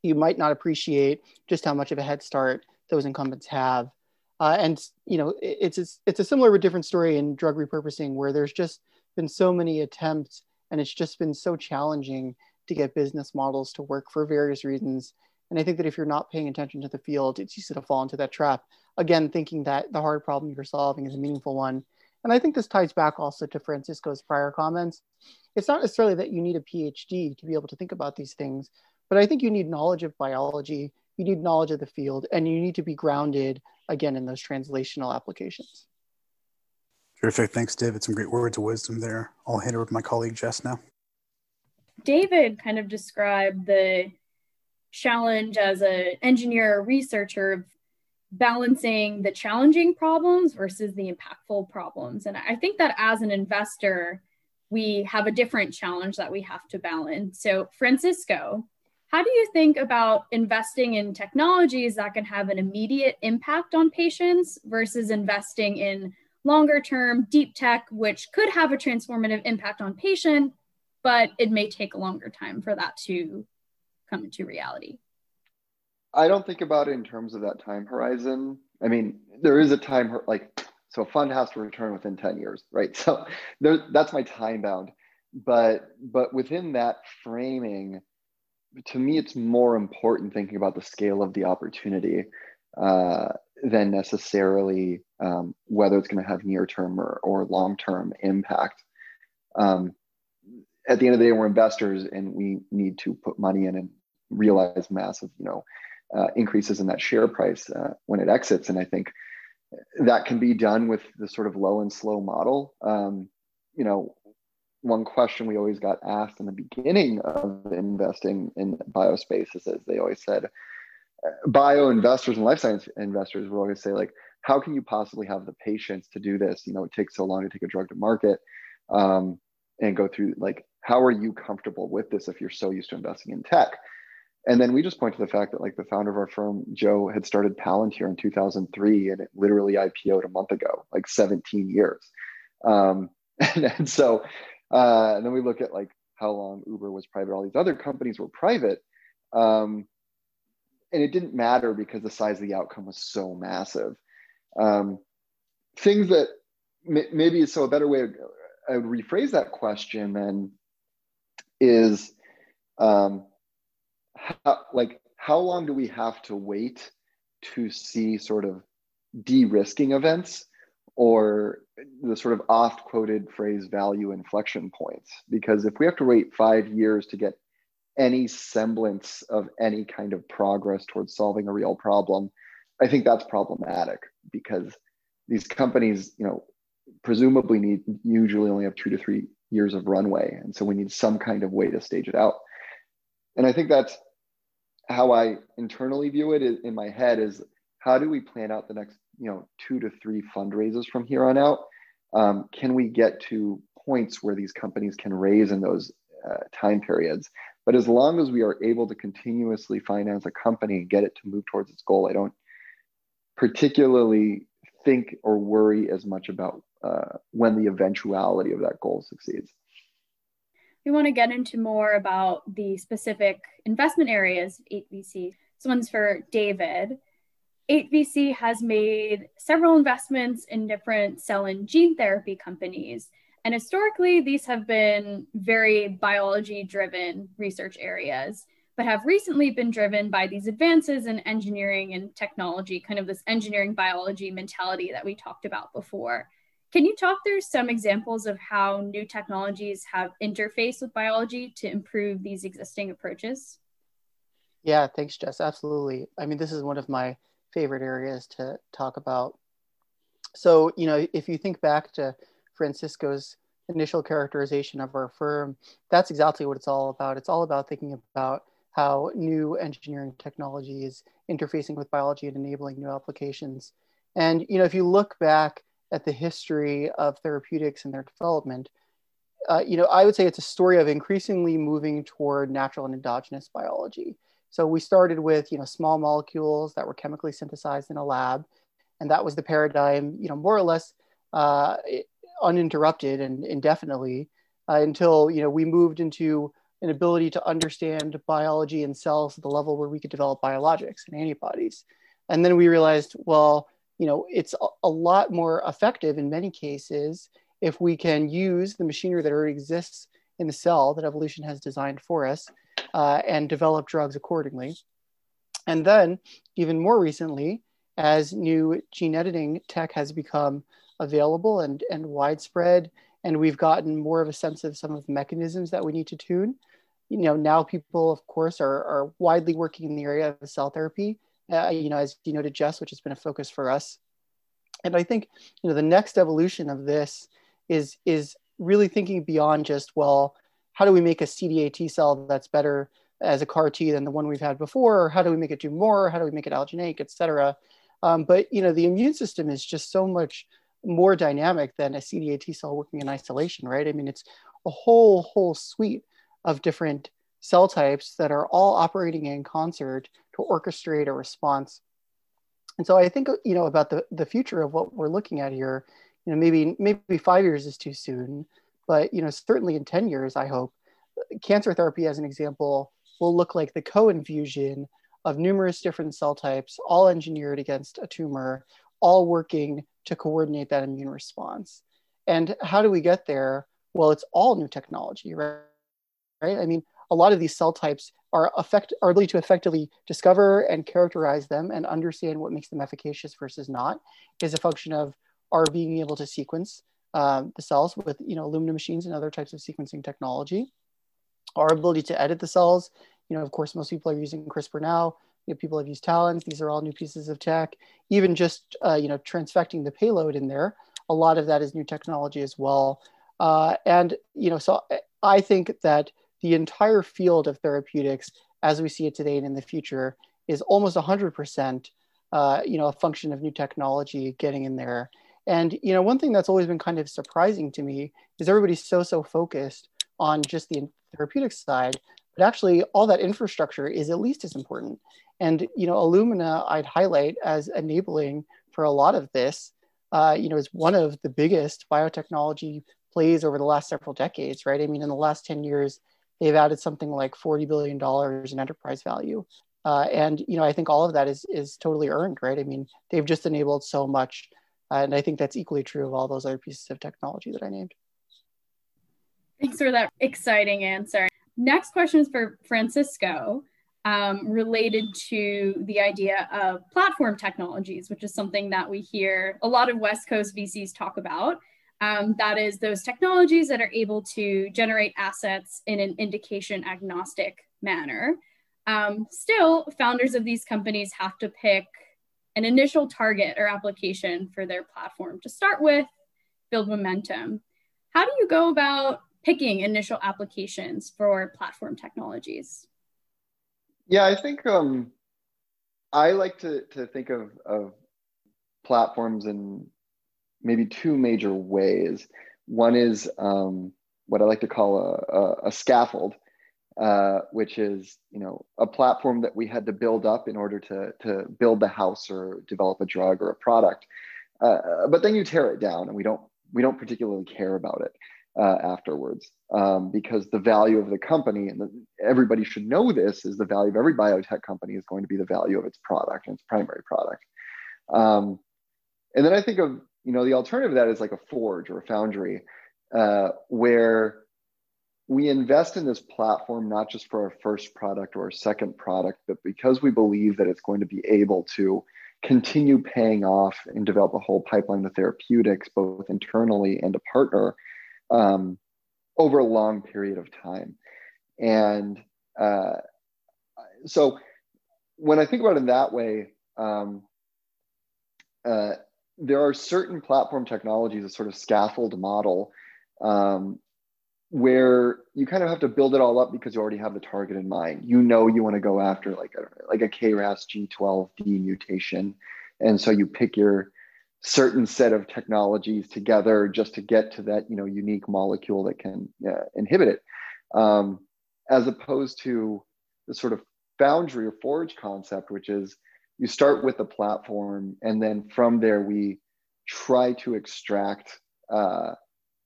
you might not appreciate just how much of a head start those incumbents have. Uh, and you know, it's a, it's a similar but different story in drug repurposing, where there's just been so many attempts, and it's just been so challenging to get business models to work for various reasons. And I think that if you're not paying attention to the field, it's easy to fall into that trap. Again, thinking that the hard problem you're solving is a meaningful one. And I think this ties back also to Francisco's prior comments. It's not necessarily that you need a PhD to be able to think about these things, but I think you need knowledge of biology, you need knowledge of the field, and you need to be grounded again in those translational applications. Terrific. Thanks, David. Some great words of wisdom there. I'll hand over to my colleague Jess now. David kind of described the challenge as an engineer or researcher of balancing the challenging problems versus the impactful problems. And I think that as an investor, we have a different challenge that we have to balance. So, Francisco, how do you think about investing in technologies that can have an immediate impact on patients versus investing in longer term deep tech, which could have a transformative impact on patient, but it may take a longer time for that to come into reality? I don't think about it in terms of that time horizon. I mean, there is a time like so a fund has to return within 10 years, right? So there, that's my time bound. But but within that framing, to me, it's more important thinking about the scale of the opportunity uh, than necessarily um, whether it's going to have near term or, or long term impact. Um, at the end of the day, we're investors and we need to put money in and realize massive, you know, uh, increases in that share price uh, when it exits. And I think that can be done with the sort of low and slow model. Um, you know, one question we always got asked in the beginning of investing in biospaces is they always said, uh, bio investors and life science investors will always say like, how can you possibly have the patience to do this? You know, it takes so long to take a drug to market um, and go through like, how are you comfortable with this if you're so used to investing in tech? And then we just point to the fact that like the founder of our firm, Joe, had started Palantir in 2003 and it literally IPO'd a month ago, like 17 years. Um, and, [laughs] and, so, uh, and then we look at like how long Uber was private, all these other companies were private. Um, and it didn't matter because the size of the outcome was so massive. Um, things that m- maybe so a better way I would rephrase that question then is um, how, like how long do we have to wait to see sort of de-risking events or the sort of oft quoted phrase value inflection points. Because if we have to wait 5 years to get any semblance of any kind of progress towards solving a real problem i think that's problematic. Because these companies you know presumably need usually only have 2 to 3 years of runway. And so we need some kind of way to stage it out. And i think that's how I internally view it in my head is how do we plan out the next you know two to three fundraisers from here on out? Um, can we get to points where these companies can raise in those uh, time periods? But as long as we are able to continuously finance a company and get it to move towards its goal, I don't particularly think or worry as much about uh, when the eventuality of that goal succeeds we want to get into more about the specific investment areas of 8VC. This one's for David. 8VC has made several investments in different cell and gene therapy companies. And historically, these have been very biology driven research areas, but have recently been driven by these advances in engineering and technology, kind of this engineering biology mentality that we talked about before. Can you talk through some examples of how new technologies have interfaced with biology to improve these existing approaches? Yeah, thanks, Jess. Absolutely. I mean, this is one of my favorite areas to talk about. So, you know, if you think back to Francisco's initial characterization of our firm, that's exactly what it's all about. It's all about thinking about how new engineering technology is interfacing with biology and enabling new applications. And, you know, if you look back at the history of therapeutics and their development, uh, you know, I would say it's a story of increasingly moving toward natural and endogenous biology. So we started with, you know, small molecules that were chemically synthesized in a lab, and that was the paradigm, you know, more or less uh, uninterrupted and indefinitely uh, until, you know, we moved into an ability to understand biology and cells at the level where we could develop biologics and antibodies. And then we realized, well, you know, it's a, a lot more effective in many cases if we can use the machinery that already exists in the cell that evolution has designed for us uh, and develop drugs accordingly. And then, even more recently, as new gene editing tech has become available and, and widespread, and we've gotten more of a sense of some of the mechanisms that we need to tune, you know, now people, of course, are, are widely working in the area of cell therapy, uh, you know, as you noted, Jess, which has been a focus for us. And I think, you know, the next evolution of this is, is really thinking beyond just, well, how do we make a CD8 T cell that's better as a CAR T than the one we've had before? Or how do we make it do more? How do we make it allogeneic, et cetera? Um, but you know, the immune system is just so much more dynamic than a CD8 T cell working in isolation, right? I mean, it's a whole whole suite of different cell types that are all operating in concert to orchestrate a response. And so I think you know about the the future of what we're looking at here. You know, maybe maybe five years is too soon, but you know, certainly in ten years, I hope cancer therapy, as an example, will look like the co-infusion of numerous different cell types, all engineered against a tumor, all working to coordinate that immune response. And how do we get there? Well, it's all new technology, right? right? I mean, a lot of these cell types are effect are ability to effectively discover and characterize them and understand what makes them efficacious versus not is a function of our being able to sequence um, the cells with you know Illumina machines and other types of sequencing technology. Our ability to edit the cells you know, of course, most people are using CRISPR now. You know, people have used TALENs. These are all new pieces of tech. Even just, uh, you know, transfecting the payload in there, a lot of that is new technology as well. Uh, and, you know, so I think that the entire field of therapeutics, as we see it today and in the future, is almost 100%, uh, you know, a function of new technology getting in there. And, you know, one thing that's always been kind of surprising to me is everybody's so, so focused on just the therapeutic side but actually all that infrastructure is at least as important. And you know, Illumina I'd highlight as enabling for a lot of this. Uh, you know, is one of the biggest biotechnology plays over the last several decades, right? I mean, in the last 10 years, they've added something like $40 billion in enterprise value. Uh, and, you know, I think all of that is, is totally earned, right? I mean, they've just enabled so much. And I think that's equally true of all those other pieces of technology that I named. Thanks for that exciting answer. Next question is for Francisco, um, related to the idea of platform technologies, which is something that we hear a lot of West Coast VCs talk about. Um, that is, those technologies that are able to generate assets in an indication agnostic manner. Um, still, founders of these companies have to pick an initial target or application for their platform to start with, build momentum. How do you go about picking initial applications for platform technologies? Yeah, I think um, I like to, to think of, of platforms in maybe two major ways. One is um, what I like to call a, a, a scaffold, uh, which is you know a platform that we had to build up in order to, to build the house or develop a drug or a product. Uh, but then you tear it down, and we don't we don't particularly care about it uh, afterwards um, because the value of the company and the, everybody should know this is the value of every biotech company is going to be the value of its product and its primary product um, and then i think of you know the alternative of that is like a forge or a foundry uh, where we invest in this platform not just for our first product or our second product but because we believe that it's going to be able to continue paying off and develop a whole pipeline of therapeutics both internally and a partner um, over a long period of time. And uh, so when I think about it in that way, um, uh, there are certain platform technologies, a sort of scaffold model, um, where you kind of have to build it all up because you already have the target in mind. You know you want to go after like a like a KRAS G12D mutation, and so you pick your certain set of technologies together just to get to that you know unique molecule that can uh, inhibit it um, as opposed to the sort of foundry or forge concept which is you start with the platform and then from there we try to extract uh,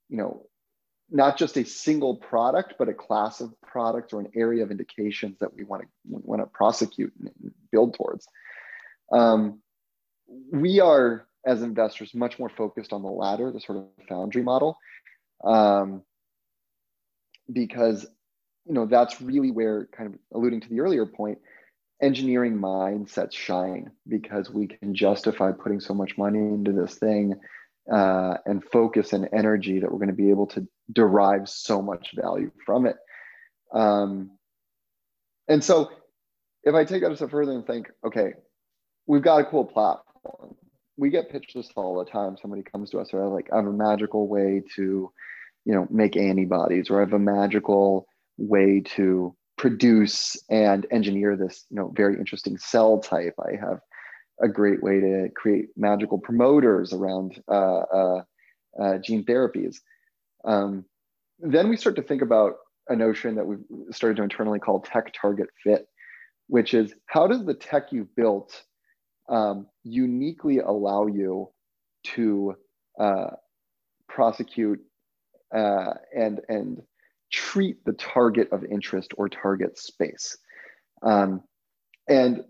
you know not just a single product, but a class of products or an area of indications that we want to want to prosecute and build towards. Um, we are, as investors, much more focused on the latter, the sort of foundry model, um, because you know that's really where, kind of alluding to the earlier point, engineering mindsets shine because we can justify putting so much money into this thing uh, and focus and energy that we're going to be able to derive so much value from it. Um, and so, if I take that a step further and think, okay, we've got a cool platform. We get pitched this all the time. Somebody comes to us, or like, I have a magical way to, you know, make antibodies, or I have a magical way to produce and engineer this, you know, very interesting cell type. I have a great way to create magical promoters around uh, uh, uh, gene therapies. Um, then we start to think about a notion that we've started to internally call tech target fit, which is how does the tech you've built um, uniquely allow you to uh, prosecute uh, and and treat the target of interest or target space. Um, and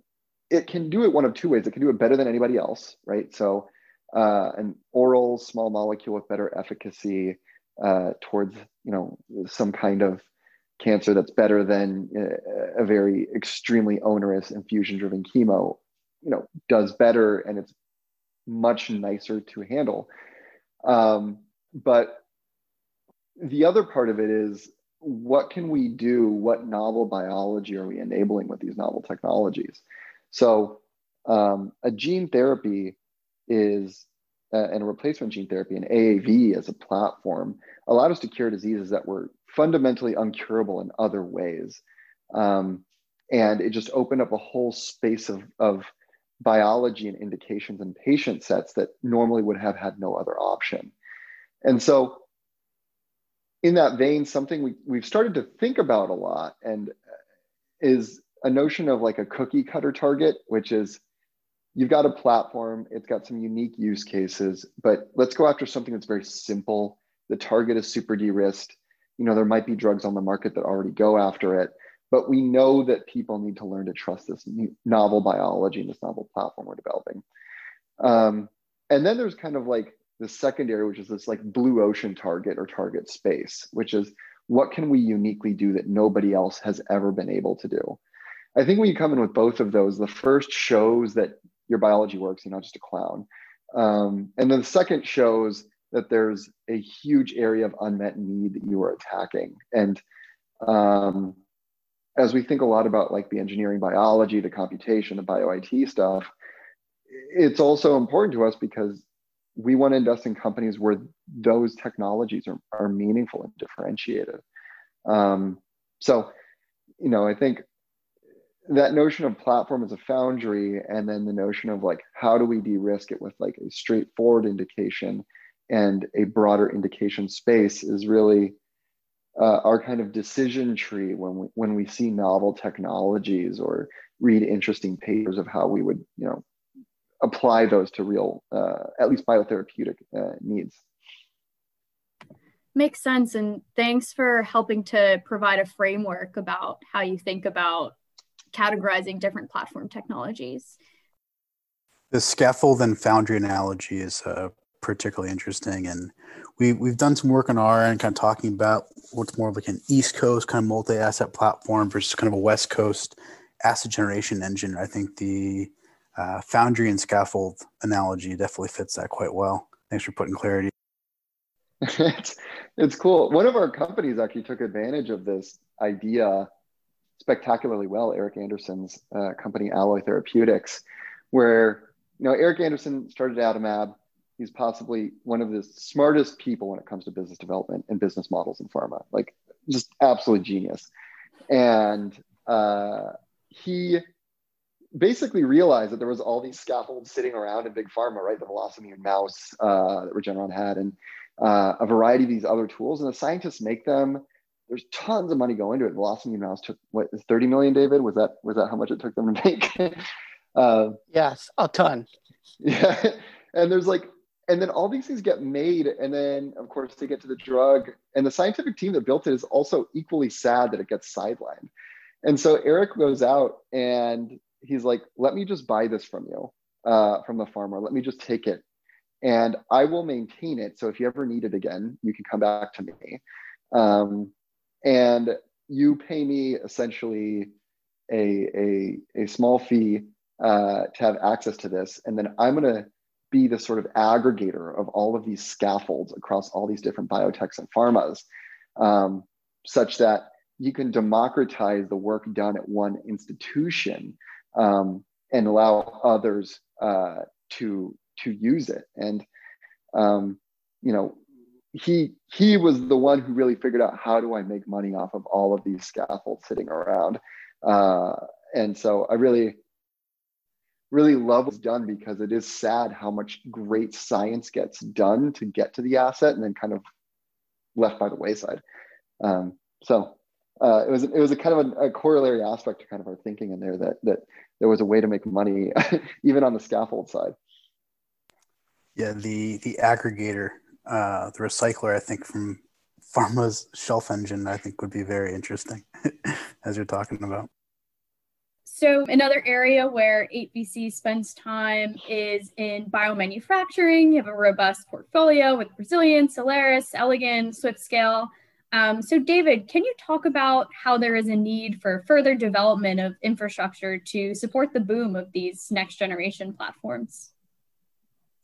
it can do it one of two ways. It can do it better than anybody else, right? So, uh, an oral small molecule with better efficacy uh, towards, you know, some kind of cancer that's better than uh, a very extremely onerous infusion-driven chemo, you know, does better and it's much nicer to handle. Um, but the other part of it is what can we do? What novel biology are we enabling with these novel technologies? So, um, a gene therapy is, uh, and replacement gene therapy, and AAV as a platform, allowed us to cure diseases that were fundamentally uncurable in other ways. Um, and it just opened up a whole space of, of biology and indications and patient sets that normally would have had no other option. And so, in that vein, something we, we've started to think about a lot and is a notion of like a cookie cutter target, which is you've got a platform, it's got some unique use cases, but let's go after something that's very simple. The target is super de risked. You know, there might be drugs on the market that already go after it, but we know that people need to learn to trust this novel biology and this novel platform we're developing. Um, and then there's kind of like the secondary, which is this like blue ocean target or target space, which is what can we uniquely do that nobody else has ever been able to do? I think when you come in with both of those, the first shows that your biology works, you're not just a clown. Um, and then the second shows that there's a huge area of unmet need that you are attacking. And um, as we think a lot about like the engineering biology, the computation, the bio IT stuff, it's also important to us because we want to invest in companies where those technologies are, are meaningful and differentiated. Um, so, you know, I think that notion of platform as a foundry, and then the notion of like, how do we de risk it with like a straightforward indication and a broader indication space is really uh, our kind of decision tree when we, when we see novel technologies or read interesting papers of how we would, you know, apply those to real, uh, at least biotherapeutic uh, needs. Makes sense. And thanks for helping to provide a framework about how you think about categorizing different platform technologies. The scaffold and foundry analogy is uh, particularly interesting. And we, we've done some work on our end, kind of talking about what's more of like an East Coast kind of multi asset platform versus kind of a West Coast asset generation engine. I think the uh, foundry and scaffold analogy definitely fits that quite well. Thanks for putting clarity. [laughs] it's, it's cool. One of our companies actually took advantage of this idea spectacularly well. Eric Anderson's uh, company, Alloy Therapeutics, where you know Eric Anderson started Adimab. He's possibly one of the smartest people when it comes to business development and business models in pharma. Like just absolute genius. And uh, he basically realized that there was all these scaffolds sitting around in big pharma, right? The VelocImmune mouse uh, that Regeneron had, and uh, a variety of these other tools. And the scientists make them. There's tons of money going into it. VelocImmune mouse took what 30 million, David? Was that was that how much it took them to make? [laughs] uh, yes, a ton. Yeah, and there's like and then all these things get made and then of course they get to the drug and the scientific team that built it is also equally sad that it gets sidelined and so eric goes out and he's like let me just buy this from you uh, from the pharma let me just take it and i will maintain it so if you ever need it again you can come back to me um, and you pay me essentially a, a, a small fee uh, to have access to this and then i'm going to be the sort of aggregator of all of these scaffolds across all these different biotechs and pharmas, um, such that you can democratize the work done at one institution um, and allow others uh, to to use it. And um, you know, he he was the one who really figured out how do I make money off of all of these scaffolds sitting around. Uh, and so I really really love what's done because it is sad how much great science gets done to get to the asset and then kind of left by the wayside. Um, so uh, it was it was a kind of a, a, corollary aspect to kind of our thinking in there that that there was a way to make money [laughs] even on the scaffold side. Yeah, the the aggregator, uh, the recycler, I think from Pharma's shelf engine, I think would be very interesting [laughs] as you're talking about. So, another area where 8VC spends time is in biomanufacturing. You have a robust portfolio with Resilience, Cellares, Elegen, SwiftScale. Um, so, David, can you talk about how there is a need for further development of infrastructure to support the boom of these next generation platforms?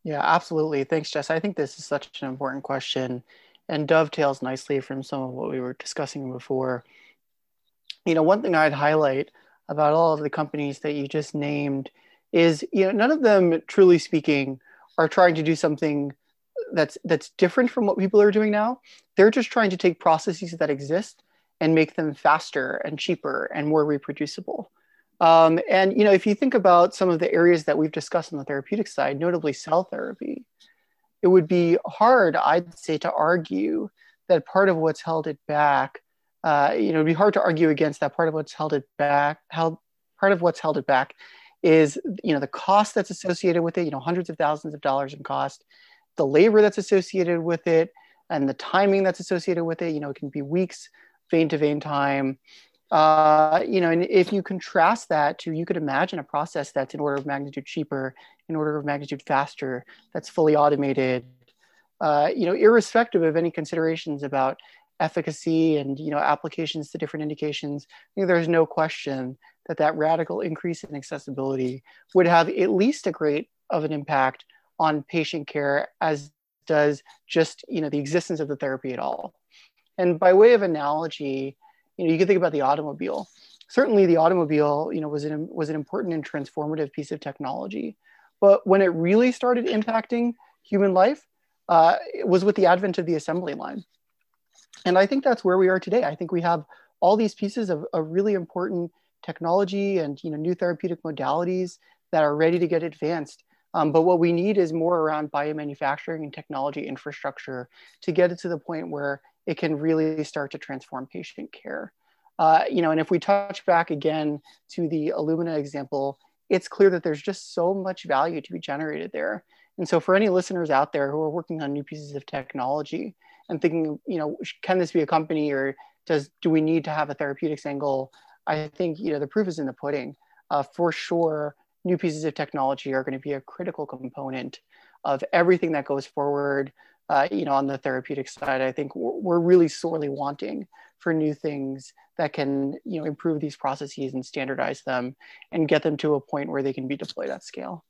Yeah, absolutely. Thanks, Jess. I think this is such an important question and dovetails nicely from some of what we were discussing before. You know, one thing I'd highlight about all of the companies that you just named is you know none of them truly speaking are trying to do something that's that's different from what people are doing now they're just trying to take processes that exist and make them faster and cheaper and more reproducible um, and you know if you think about some of the areas that we've discussed on the therapeutic side notably cell therapy it would be hard i'd say to argue that part of what's held it back uh, you know, it'd be hard to argue against that. Part of what's held it back, held part of what's held it back, is you know the cost that's associated with it. You know, hundreds of thousands of dollars in cost, the labor that's associated with it, and the timing that's associated with it. You know, it can be weeks, vein to vein time. Uh, you know, and if you contrast that to, you could imagine a process that's an order of magnitude cheaper, an order of magnitude faster, that's fully automated. Uh, you know, irrespective of any considerations about efficacy and you know applications to different indications I think there's no question that that radical increase in accessibility would have at least a great of an impact on patient care as does just you know the existence of the therapy at all and by way of analogy you know you can think about the automobile certainly the automobile you know was an was an important and transformative piece of technology but when it really started impacting human life uh, it was with the advent of the assembly line and I think that's where we are today. I think we have all these pieces of, a really important technology and you know new therapeutic modalities that are ready to get advanced. Um, but what we need is more around biomanufacturing and technology infrastructure to get it to the point where it can really start to transform patient care. Uh, you know, and if we touch back again to the Illumina example, it's clear that there's just so much value to be generated there. And so, for any listeners out there who are working on new pieces of technology, and thinking, you know, can this be a company or does do we need to have a therapeutics angle? I think you know the proof is in the pudding. Uh, for sure, new pieces of technology are going to be a critical component of everything that goes forward. Uh, you know, on the therapeutic side, I think we're, really sorely wanting for new things that can you know improve these processes and standardize them and get them to a point where they can be deployed at scale.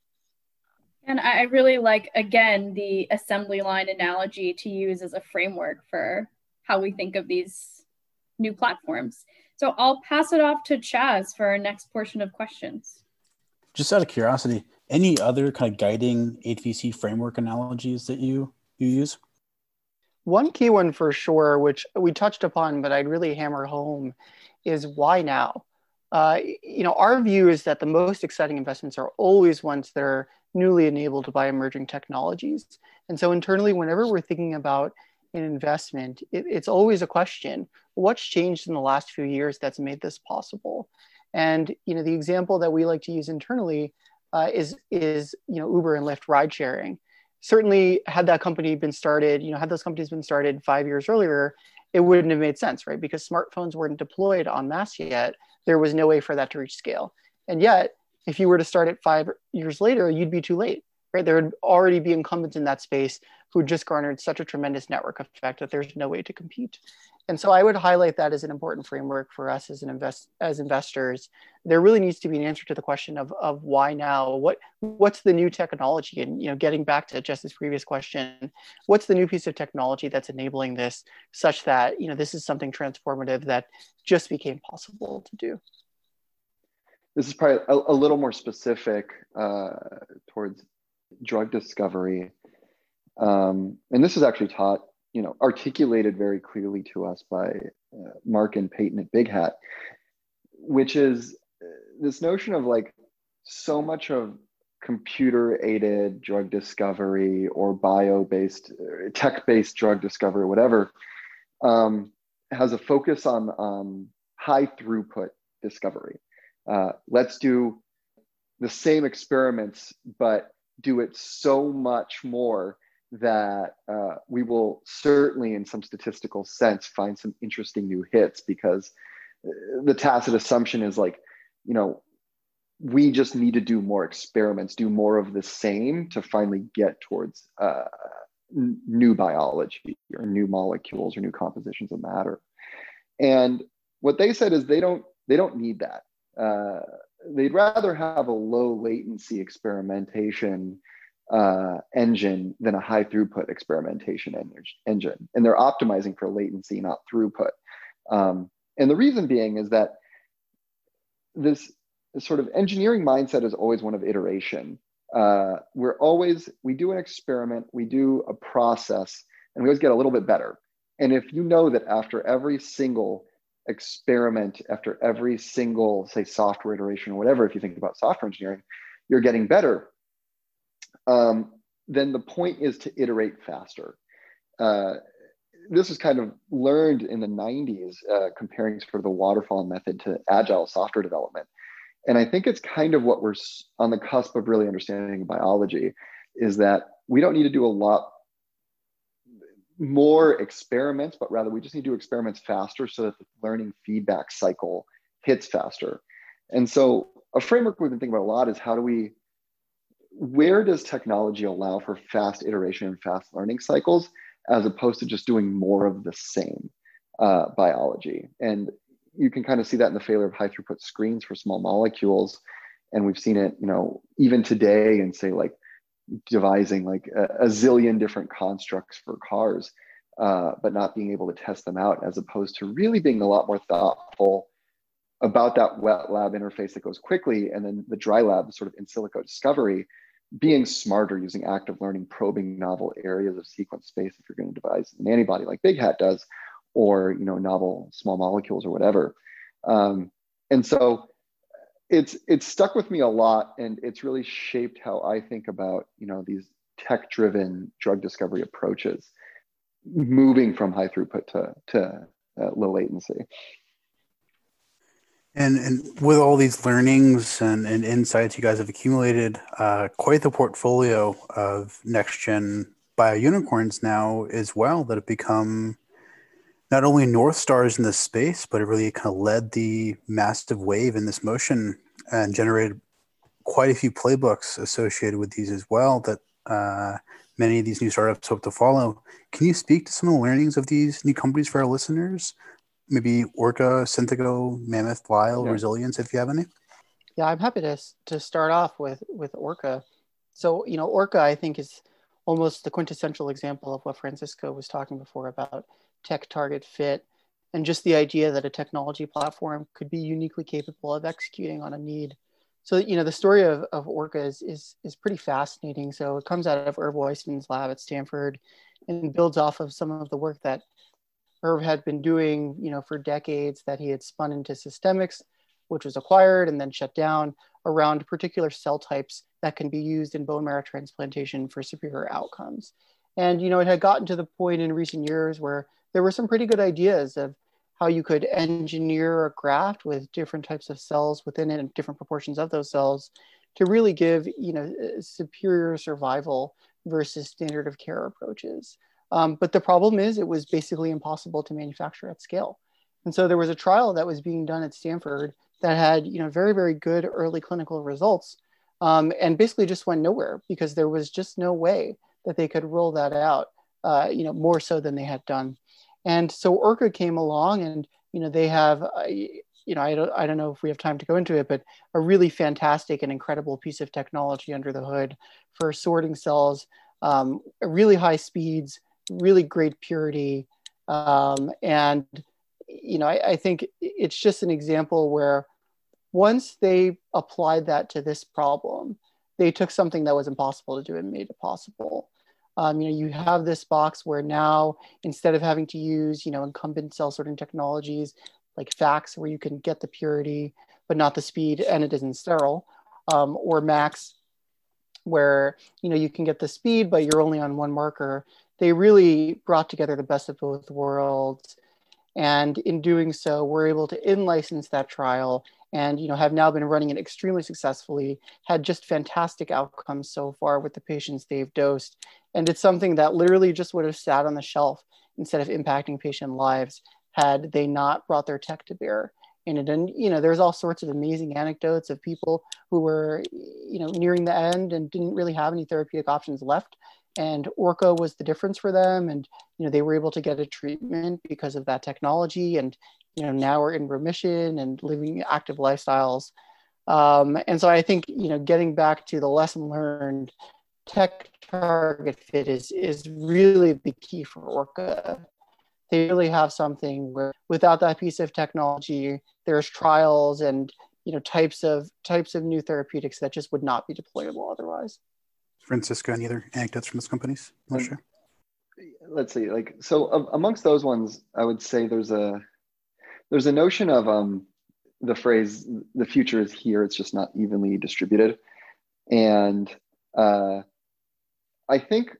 And I really like, again, the assembly line analogy to use as a framework for how we think of these new platforms. So I'll pass it off to Chaz for our next portion of questions. Just out of curiosity, any other kind of guiding 8VC framework analogies that you, you use? One key one for sure, which we touched upon, but I'd really hammer home, is why now? Uh, you know, our view is that the most exciting investments are always ones that are newly enabled by emerging technologies. And so internally, whenever we're thinking about an investment, it, it's always a question, what's changed in the last few years that's made this possible? And you know, the example that we like to use internally uh, is, is you know, Uber and Lyft ride sharing. certainly had that company been started, you know, had those companies been started five years earlier, it wouldn't have made sense, right? Because smartphones weren't deployed en masse yet. There was no way for that to reach scale. And yet, if you were to start it five years later, you'd be too late, right? There would already be incumbents in that space who just garnered such a tremendous network effect that there's no way to compete. And so I would highlight that as an important framework for us as an invest as investors. There really needs to be an answer to the question of, of why now? What what's the new technology? And you know, getting back to Jess's previous question, what's the new piece of technology that's enabling this such that you know this is something transformative that just became possible to do? This is probably a, a little more specific uh, towards drug discovery. Um, and this is actually taught you know articulated very clearly to us by uh, Mark and Peyton at BigHat, which is uh, this notion of like so much of computer aided drug discovery or bio based uh, tech based drug discovery whatever um, has a focus on um, high throughput discovery uh, let's do the same experiments but do it so much more that uh, we will certainly, in some statistical sense, find some interesting new hits because uh, the tacit assumption is like, you know, we just need to do more experiments, do more of the same to finally get towards uh, n- new biology or new molecules or new compositions of matter. And what they said is they don't they don't need that. Uh, they'd rather have a low latency experimentation uh, engine than a high throughput experimentation en- engine. And they're optimizing for latency, not throughput. Um, and the reason being is that this sort of engineering mindset is always one of iteration. Uh, we're always, we do an experiment, we do a process, and we always get a little bit better. And if you know that after every single experiment, after every single, say, software iteration or whatever, if you think about software engineering, you're getting better, um, then the point is to iterate faster. Uh, this was kind of learned in the 90s, uh, comparing sort of the waterfall method to agile software development. And I think it's kind of what we're on the cusp of really understanding biology is that we don't need to do a lot more experiments, but rather we just need to do experiments faster so that the learning feedback cycle hits faster. And so a framework we've been thinking about a lot is how do we where does technology allow for fast iteration and fast learning cycles as opposed to just doing more of the same uh, biology? And you can kind of see that in the failure of high throughput screens for small molecules. And we've seen it, you know, even today and say like devising like a, a zillion different constructs for CARs, uh, but not being able to test them out as opposed to really being a lot more thoughtful about that wet lab interface that goes quickly and then the dry lab sort of in silico discovery being smarter using active learning, probing novel areas of sequence space if you're going to devise an antibody like BigHat does, or you know novel small molecules or whatever. Um, and so it's it's stuck with me a lot, and it's really shaped how I think about you know these tech-driven drug discovery approaches, moving from high throughput to to uh, low latency. And, and with all these learnings and, and insights you guys have accumulated, uh, quite the portfolio of next gen bio unicorns now as well that have become not only North Stars in this space, but it really kind of led the massive wave in this motion and generated quite a few playbooks associated with these as well that uh, many of these new startups hope to follow. Can you speak to some of the learnings of these new companies for our listeners? maybe Orca, Synthego, Mammoth, Lyell, yeah. Resilience, if you have any? Yeah, I'm happy to to start off with with Orca. So you know, Orca, I think is almost the quintessential example of what Francisco was talking before about tech target fit and just the idea that a technology platform could be uniquely capable of executing on a need. So you know, the story of, of Orca is, is is pretty fascinating. So it comes out of Irv Weissman's lab at Stanford and builds off of some of the work that Irv had been doing, you know, for decades that he had spun into SyStemix, which was acquired and then shut down around particular cell types that can be used in bone marrow transplantation for superior outcomes. And, you know, it had gotten to the point in recent years where there were some pretty good ideas of how you could engineer a graft with different types of cells within it and different proportions of those cells to really give, you know, superior survival versus standard of care approaches. Um, but the problem is it was basically impossible to manufacture at scale. And so there was a trial that was being done at Stanford that had, you know, very, very good early clinical results um, and basically just went nowhere because there was just no way that they could roll that out, uh, you know, more so than they had done. And so Orca came along and, you know, they have, uh, you know, I don't, I don't know if we have time to go into it, but a really fantastic and incredible piece of technology under the hood for sorting cells, um, really high speeds, really great purity. Um, and, you know, I, I think it's just an example where once they applied that to this problem, they took something that was impossible to do and made it possible. Um, you know, you have this box where now instead of having to use, you know, incumbent cell sorting technologies like FACS, where you can get the purity but not the speed, and it isn't sterile, um, or MACS, where you know you can get the speed but you're only on one marker. They really brought together the best of both worlds, and in doing so, we're able to in-license that trial and you know have now been running it extremely successfully had just fantastic outcomes so far with the patients they've dosed and it's something that literally just would have sat on the shelf instead of impacting patient lives had they not brought their tech to bear. In it and you know there's all sorts of amazing anecdotes of people who were you know nearing the end and didn't really have any therapeutic options left. And orca was the difference for them. And you know they were able to get a treatment because of that technology. And you know now we're in remission and living active lifestyles. Um, and so i think you know getting back to the lesson learned tech target fit is is really the key for orca. They really have something where without that piece of technology there's trials and you know types of types of new therapeutics that just would not be deployable otherwise. Francisco any other anecdotes from those companies? Sure. let's see like so amongst those ones i would say there's a there's a notion of um, the phrase "the future is here; it's just not evenly distributed," and uh, I think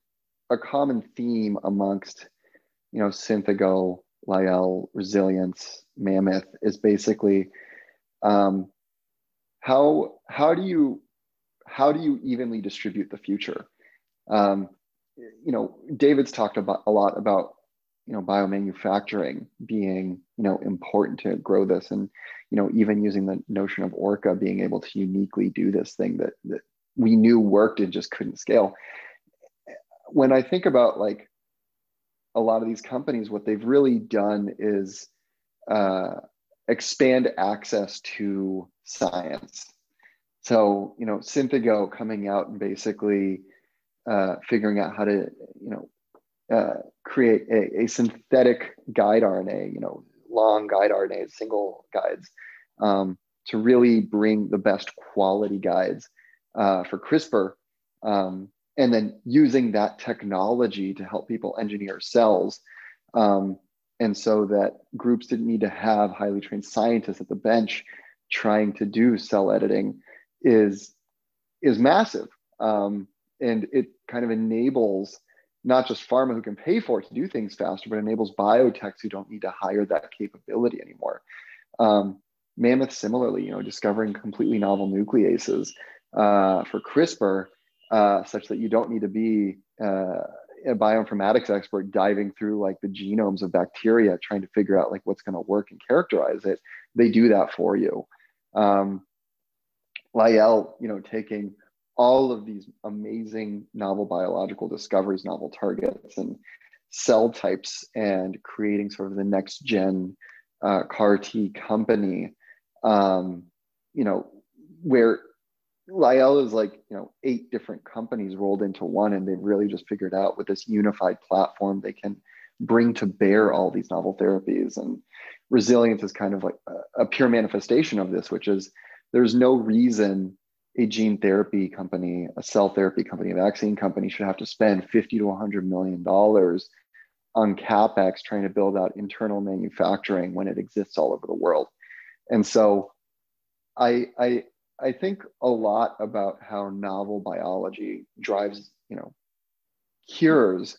a common theme amongst you know Synthego, Lyell, Resilience, Mammoth is basically um, how how do you how do you evenly distribute the future? Um, you know, David's talked about a lot about you know biomanufacturing being you know important to grow this and you know even using the notion of orca being able to uniquely do this thing that, that we knew worked and just couldn't scale when i think about like a lot of these companies what they've really done is uh, expand access to science so you know Synthego coming out and basically uh, figuring out how to you know uh, create a, a, synthetic guide RNA, you know, long guide RNAs, single guides, um, to really bring the best quality guides uh, for CRISPR. Um, and then using that technology to help people engineer cells. Um, and so that groups didn't need to have highly trained scientists at the bench trying to do cell editing is, is massive. Um, and it kind of enables not just pharma who can pay for it to do things faster, but enables biotechs who don't need to hire that capability anymore. Um, Mammoth, similarly, you know, discovering completely novel nucleases uh, for CRISPR, uh, such that you don't need to be uh, a bioinformatics expert diving through like the genomes of bacteria, trying to figure out like what's going to work and characterize it. They do that for you. Um, Lyell, you know, taking all of these amazing novel biological discoveries, novel targets, and cell types, and creating sort of the next gen uh, CAR T company. Um, you know, where Lyell is like you know eight different companies rolled into one, and they've really just figured out with this unified platform they can bring to bear all these novel therapies. And resilience is kind of like a, a pure manifestation of this, which is there's no reason a gene therapy company, a cell therapy company, a vaccine company should have to spend 50 to 100 million dollars on capex trying to build out internal manufacturing when it exists all over the world. And so I I I think a lot about how novel biology drives, you know, cures,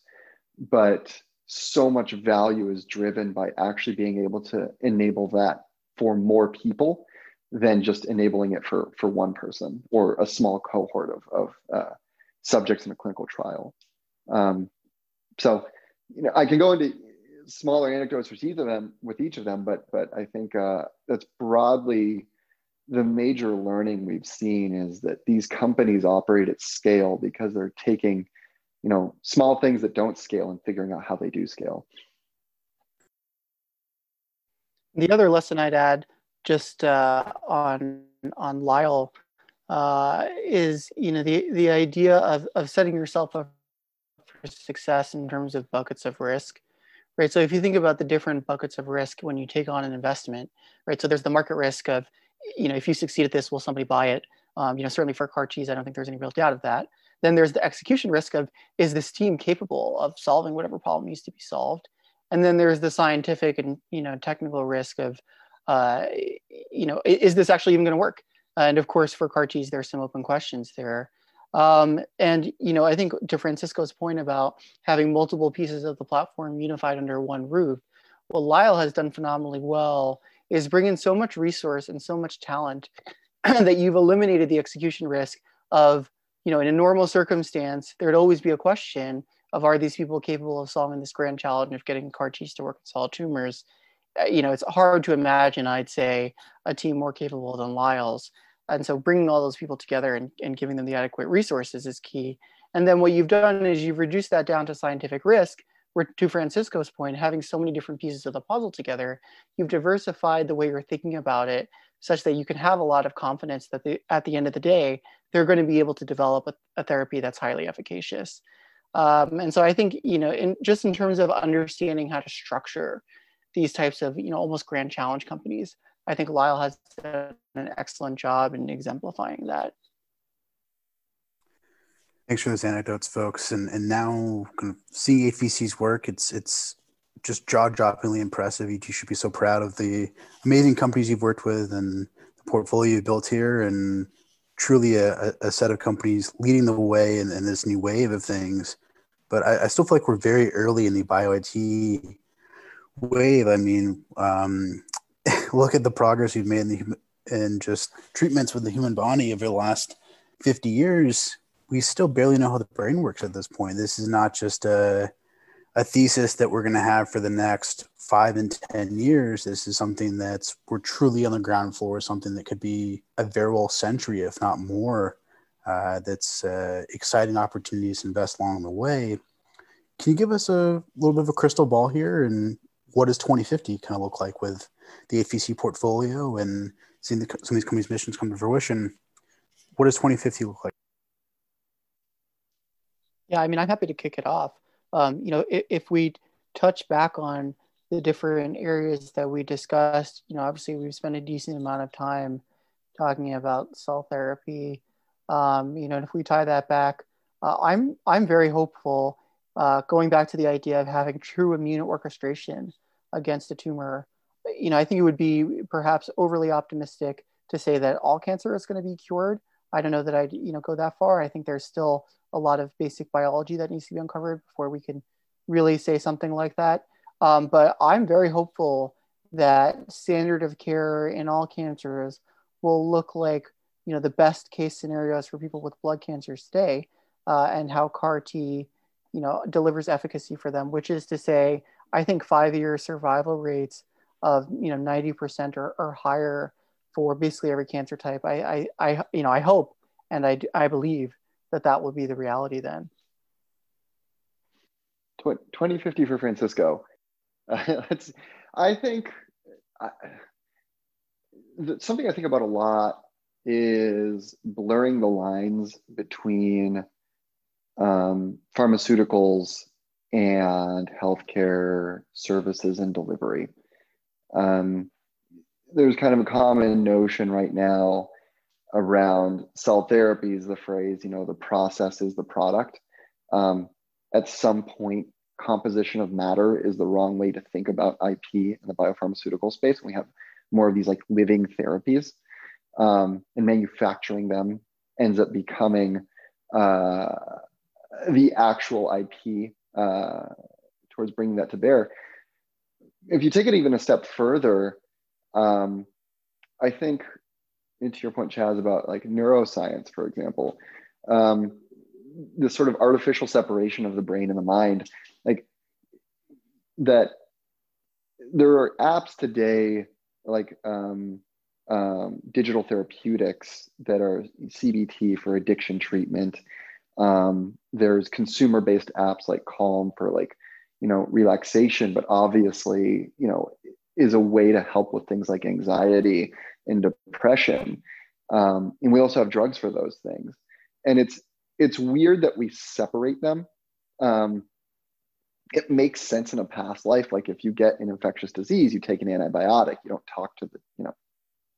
but so much value is driven by actually being able to enable that for more people than just enabling it for for one person or a small cohort of, of uh, subjects in a clinical trial. Um, so, you know, I can go into smaller anecdotes with each of them, with each of them, but but I think uh, that's broadly the major learning we've seen is that these companies operate at scale because they're taking, you know, small things that don't scale and figuring out how they do scale. The other lesson I'd add, just uh, on on Lyell uh, is you know the the idea of of setting yourself up for success in terms of buckets of risk right so if you think about the different buckets of risk when you take on an investment right so there's the market risk of you know if you succeed at this will somebody buy it? Um, you know certainly for CAR Ts i don't think there's any real doubt of that. Then there's the execution risk of is this team capable of solving whatever problem needs to be solved? And then there's the scientific and you know technical risk of uh, you know is this actually even going to work? And of course, for CAR Ts, there's some open questions there. Um, and you know, I think to Francisco's point about having multiple pieces of the platform unified under one roof, what Lyell has done phenomenally well is bring in so much resource and so much talent [clears throat] that you've eliminated the execution risk of, you know, in a normal circumstance, there'd always be a question of are these people capable of solving this grand challenge of getting CAR Ts to work in solid tumors? Uh, you know, it's hard to imagine, I'd say, a team more capable than Lyell's and so bringing all those people together and, and giving them the adequate resources is key and then what you've done is you've reduced that down to scientific risk to francisco's point having so many different pieces of the puzzle together you've diversified the way you're thinking about it such that you can have a lot of confidence that the, at the end of the day they're going to be able to develop a, a therapy that's highly efficacious um, and so i think you know in just in terms of understanding how to structure these types of you know almost grand challenge companies I think Lyell has done an excellent job in exemplifying that. Thanks for those anecdotes, folks. And and now kind of seeing 8VC's work, it's it's just jaw-droppingly impressive. You should be so proud of the amazing companies you've worked with and the portfolio you've built here, and truly a, a set of companies leading the way in, in this new wave of things. But I, I, still feel like we're very early in the bio IT wave. I mean, um, [laughs] look at the progress we've made in, the, in just treatments with the human body over the last 50 years, we still barely know how the brain works at this point. This is not just a, a thesis that we're going to have for the next five and 10 years. This is something that's we're truly on the ground floor, something that could be a very well century, if not more. Uh, that's uh, exciting opportunities to invest along the way. Can you give us a little bit of a crystal ball here and what does 2050 kind of look like with the 8VC portfolio and seeing the, some of these companies' missions come to fruition. What does 2050 look like? Yeah, I mean, I'm happy to kick it off. Um, you know, if, if, we touch back on the different areas that we discussed, you know, obviously we've spent a decent amount of time talking about cell therapy. Um, you know, and if we tie that back, uh, I'm I'm very hopeful. Uh, going back to the idea of having true immune orchestration against a tumor you know, I think it would be perhaps overly optimistic to say that all cancer is going to be cured. I don't know that I'd, you know, go that far. I think there's still a lot of basic biology that needs to be uncovered before we can really say something like that. Um, but I'm very hopeful that standard of care in all cancers will look like, you know, the best case scenarios for people with blood cancers today, uh, and how CAR T, you know, delivers efficacy for them. Which is to say, I think five-year survival rates of you know 90% or, or higher for basically every cancer type. I, I, I, you know, I hope and I, I believe that that will be the reality then. 2050 for Francisco. [laughs] Uh, I think uh, something I think about a lot is blurring the lines between um, pharmaceuticals and healthcare services and delivery. Um, there's kind of a common notion right now around cell therapies, the phrase, you know, the process is the product. Um, at some point, composition of matter is the wrong way to think about IP in the biopharmaceutical space. We have more of these like living therapies, um, and manufacturing them ends up becoming uh, the actual IP uh, towards bringing that to bear if you take it even a step further, um, I think into your point, Chaz, about like neuroscience, for example, um, this sort of artificial separation of the brain and the mind, like that there are apps today like um, um, digital therapeutics that are CBT for addiction treatment. Um, there's consumer based apps like Calm for like, you know, relaxation, but obviously, you know, is a way to help with things like anxiety and depression. Um, and we also have drugs for those things. And it's it's weird that we separate them. Um, it makes sense in a past life. Like if you get an infectious disease, you take an antibiotic. You don't talk to the you know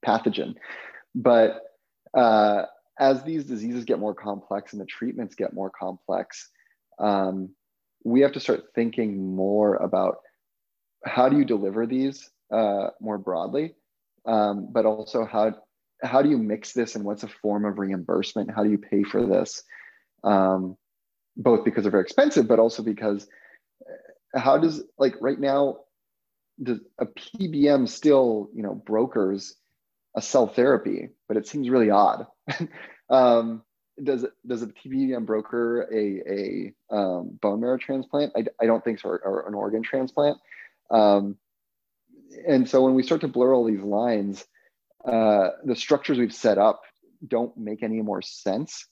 pathogen. But uh, as these diseases get more complex and the treatments get more complex, um, we have to start thinking more about how do you deliver these uh, more broadly, um, but also how how do you mix this and what's a form of reimbursement? How do you pay for this? Um, both because they're very expensive, but also because uh, how does like right now does a PBM still you know brokers a cell therapy, but it seems really odd. [laughs] um, does does a PBM broker a a um, bone marrow transplant? I, I don't think so, or, or an organ transplant. Um, and so when we start to blur all these lines, uh, the structures we've set up don't make any more sense.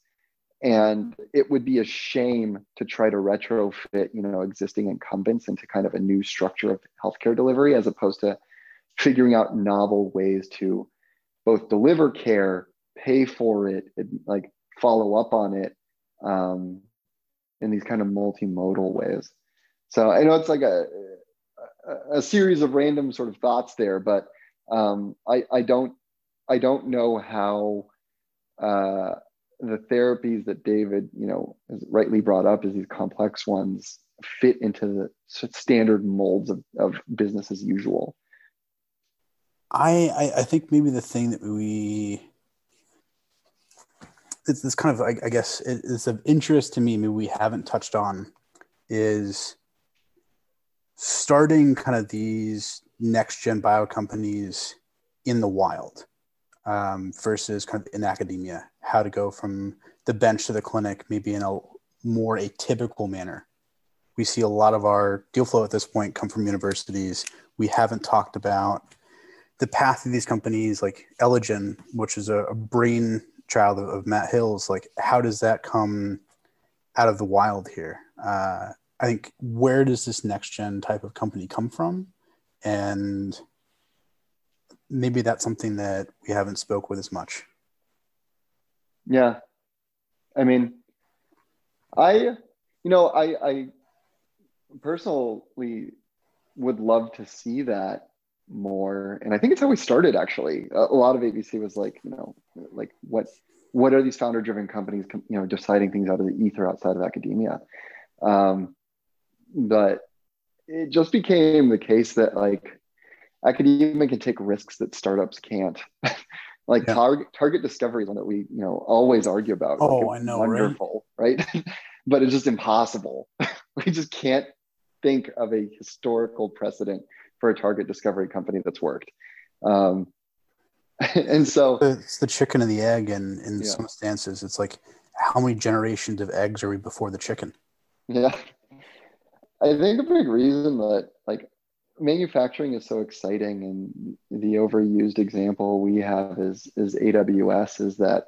And it would be a shame to try to retrofit, you know, existing incumbents into kind of a new structure of healthcare delivery, as opposed to figuring out novel ways to both deliver care, pay for it, like follow up on it um, in these kind of multimodal ways. So I know it's like a, a, series of random sort of thoughts there, but um, I, I don't I don't know how uh, the therapies that David, you know, has rightly brought up as these complex ones fit into the standard molds of, of business as usual. I, I, I think maybe the thing that we it's this kind of I, I guess it is of interest to me maybe we haven't touched on is starting kind of these next gen bio companies in the wild um, versus kind of in academia, how to go from the bench to the clinic, maybe in a more atypical manner. We see a lot of our deal flow at this point come from universities. We haven't talked about the path of these companies like Elegen, which is a, a brain child of, of, Matt Hill's. Like, how does that come out of the wild here? Uh, I think where does this next gen type of company come from? And maybe that's something that we haven't spoke with as much. Yeah. I mean, I, you know, I, I personally would love to see that more. And I think it's how we started actually. A, lot of 8VC was like, you know, like what, what are these founder driven companies, you know, deciding things out of the ether outside of academia. Um, but it just became the case that like academia can take risks that startups can't. [laughs] like yeah. target target discovery is one that we you know always argue about. Oh, like I know, wonderful, right? right? [laughs] but it's just impossible. [laughs] we just can't think of a historical precedent for a target discovery company that's worked. Um, and so it's the chicken and the egg, and in yeah. some stances, it's like how many generations of eggs are we before the chicken? Yeah, I think a big reason that like manufacturing is so exciting and the overused example we have is is aws is that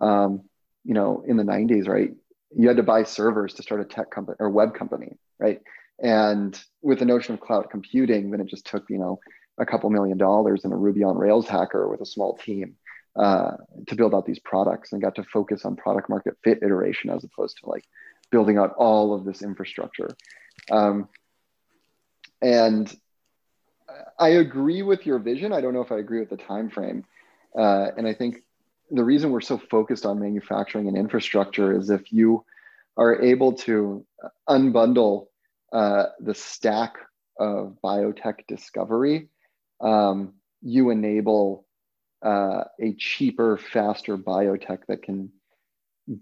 um, you know in the 90s right you had to buy servers to start a tech company or web company right? And with the notion of cloud computing then it just took you know a couple million dollars and a ruby on rails hacker with a small team uh, to build out these products and got to focus on product market fit iteration as opposed to like building out all of this infrastructure um, and I agree with your vision. I don't know if I agree with the time frame. Uh, and I think the reason we're so focused on manufacturing and infrastructure is if you are able to unbundle uh, the stack of biotech discovery, um, you enable uh, a cheaper, faster biotech that can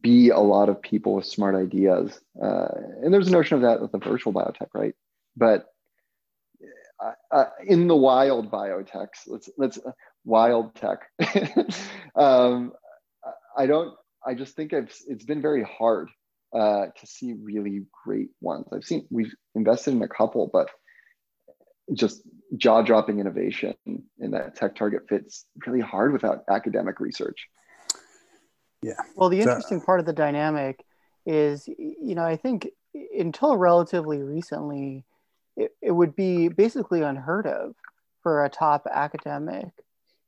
be a lot of people with smart ideas. Uh, and there's a notion of that with the virtual biotech, right? But uh, uh, in the wild biotechs, let's let's uh, wild tech. [laughs] um, I don't. I just think it's it's been very hard uh, to see really great ones. I've seen we've invested in a couple, but just jaw-dropping innovation in that tech target fits really hard without academic research. Yeah. Well, the interesting part of the dynamic is, you know, I think until relatively recently, it, it would be basically unheard of for a top academic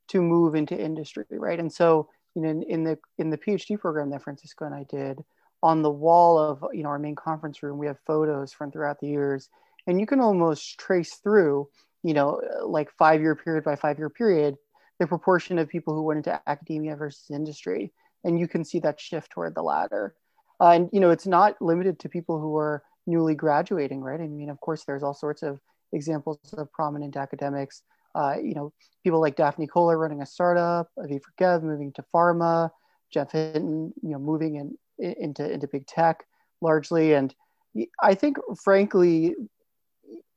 to move into industry, right? And so, you know, in, in the in the PhD program that Francisco and I did, on the wall of you know our main conference room, we have photos from throughout the years, and you can almost trace through, you know, like five year period by five year period, the proportion of people who went into academia versus industry, and you can see that shift toward the latter. Uh, and you know, it's not limited to people who are newly graduating, right? I mean, of course, there's all sorts of examples of prominent academics. Uh, you know, people like Daphne Koller running a startup, Aviv Regev moving to pharma, Geoff Hinton, you know, moving in, into into big tech largely, and I think, frankly,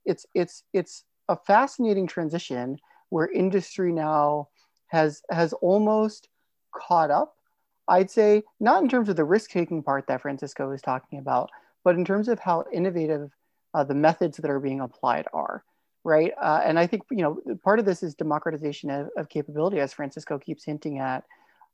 it's it's it's a fascinating transition where industry now has has almost caught up. I'd say not in terms of the risk taking part that Francisco was talking about, but in terms of how innovative uh, the methods that are being applied are, right? Uh, and I think you know part of this is democratization of, of capability, as Francisco keeps hinting at.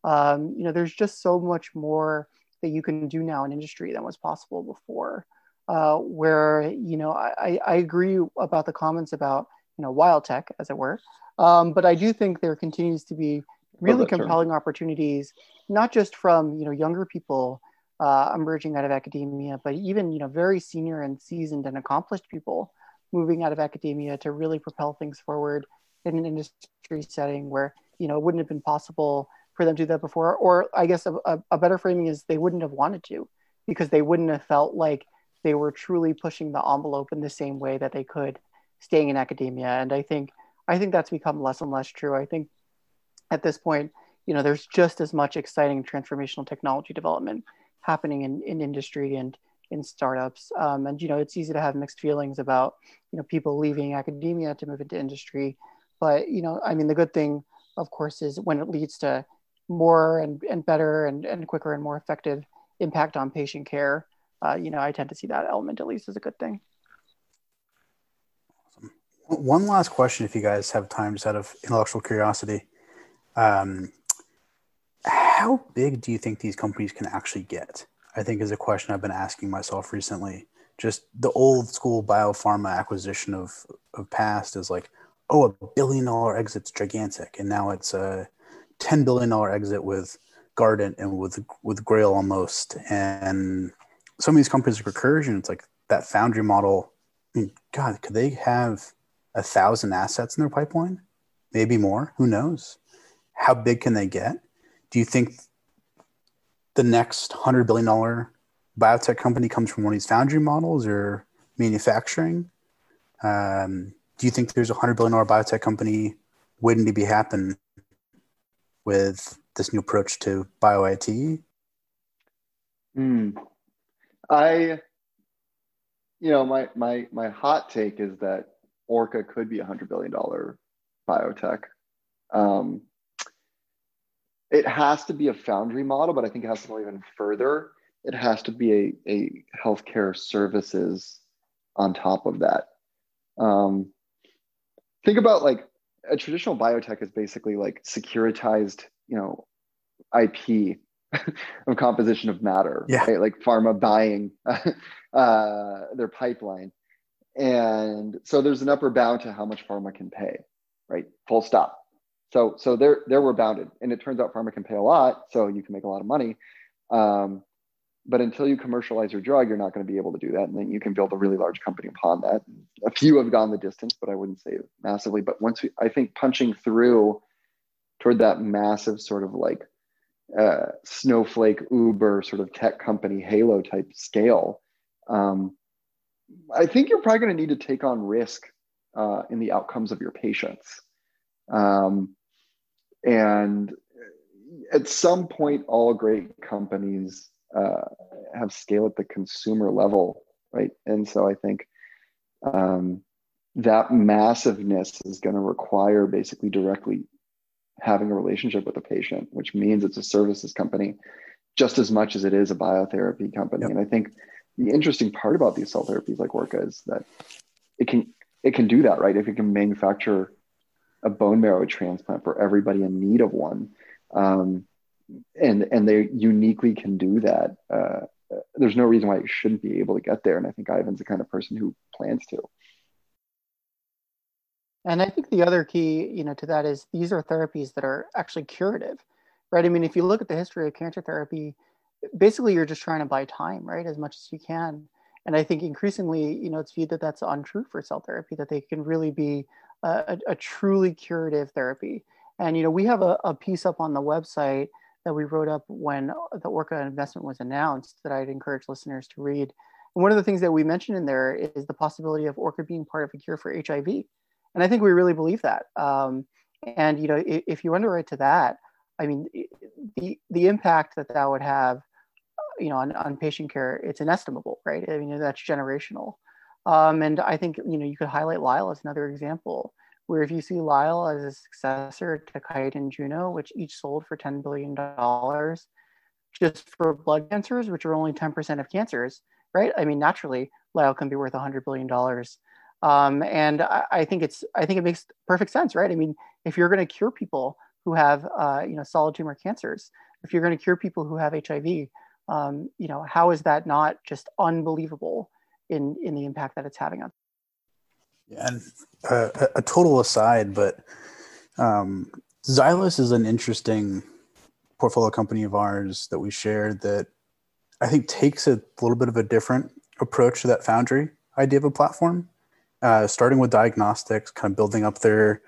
Um, you know, there's just so much more that you can do now in industry than was possible before. Uh, where you know I, I agree about the comments about you know wild tech, as it were, um, but I do think there continues to be really compelling term. opportunities, not just from you know younger people uh, emerging out of academia, but even you know very senior and seasoned and accomplished people moving out of academia to really propel things forward in an industry setting where you know it wouldn't have been possible for them to do that before. Or i guess a, a, better framing is they wouldn't have wanted to because they wouldn't have felt like they were truly pushing the envelope in the same way that they could staying in academia. And i think i think that's become less and less true. I think at this point you know there's just as much exciting transformational technology development happening in, in industry and in startups. Um, and you know, it's easy to have mixed feelings about you know people leaving academia to move into industry. But you know, I mean, the good thing, of course, is when it leads to more and, and better and, and quicker and more effective impact on patient care. Uh, you know, I tend to see that element at least as a good thing. One last question, if you guys have time, just out of intellectual curiosity. Um, how big do you think these companies can actually get? I think is a question I've been asking myself recently. Just the old school biopharma acquisition of of past is like, oh, a billion dollar exit's gigantic, and now it's a ten billion dollar exit with Garden and with with Grail almost, and some of these companies like Recursion, it's like that foundry model. I mean, God, could they have a thousand assets in their pipeline? Maybe more. Who knows? How big can they get? do you think the next $100 billion biotech company comes from one of these foundry models or manufacturing? Um, do you think there's a $100 billion biotech company waiting to be happen with this new approach to bio IT? Mm. I, you know, my, my, my hot take is that Orca could be a $100 billion biotech. Um, it has to be a foundry model, but I think it has to go even further. It has to be a, a healthcare services on top of that. Um, think about like a traditional biotech is basically like securitized, you know, IP [laughs] of composition of matter, yeah. right? Like pharma buying [laughs] uh, their pipeline. And so there's an upper bound to how much pharma can pay, right? Full stop. So so there there we're bounded, and it turns out pharma can pay a lot, so you can make a lot of money. Um, but until you commercialize your drug, you're not going to be able to do that, and then you can build a really large company upon that. A few have gone the distance, but I wouldn't say massively. But once we, I think punching through toward that massive sort of like uh, snowflake Uber sort of tech company halo type scale, um, I think you're probably going to need to take on risk uh, in the outcomes of your patients. Um, and at some point, all great companies uh, have scale at the consumer level, right? And so I think um, that massiveness is going to require basically directly having a relationship with the patient, which means it's a services company. just as much as it is a biotherapy company. Yep. And I think the interesting part about these cell therapies like Orca is that it can it can do that, right? If it can manufacture a bone marrow transplant for everybody in need of one, um, and and they uniquely can do that. Uh, there's no reason why it shouldn't be able to get there. And I think Ivan's the kind of person who plans to. And I think the other key, you know, to that is these are therapies that are actually curative, right? I mean, if you look at the history of cancer therapy, basically you're just trying to buy time, right, as much as you can. And I think increasingly, you know, it's viewed that that's untrue for cell therapy, that they can really be a, a truly curative therapy. And, you know, we have a, a piece up on the website that we wrote up when the Orca investment was announced that I'd encourage listeners to read. And one of the things that we mentioned in there is the possibility of Orca being part of a cure for HIV. And I think we really believe that. Um, and, you know, if, if you underwrite to that, I mean, the, the impact that that would have you know on, on patient care it's inestimable right i mean that's generational um, and i think you know you could highlight Lyell as another example where if you see Lyell as a successor to Kite and Juno, which each sold for $10 billion just for blood cancers, which are only 10% of cancers, right? I mean, naturally, Lyell can be worth $100 billion. Um, and I, I, think it's, I think it makes perfect sense, right? I mean, if you're going to cure people who have, uh, you know, solid tumor cancers, if you're going to cure people who have HIV, um, you know, how is that not just unbelievable in in the impact that it's having on? Yeah, and uh, a total aside, but um, Xilis is an interesting portfolio company of ours that we shared that I think takes a little bit of a different approach to that Foundry idea of a platform, uh, starting with diagnostics, kind of building up their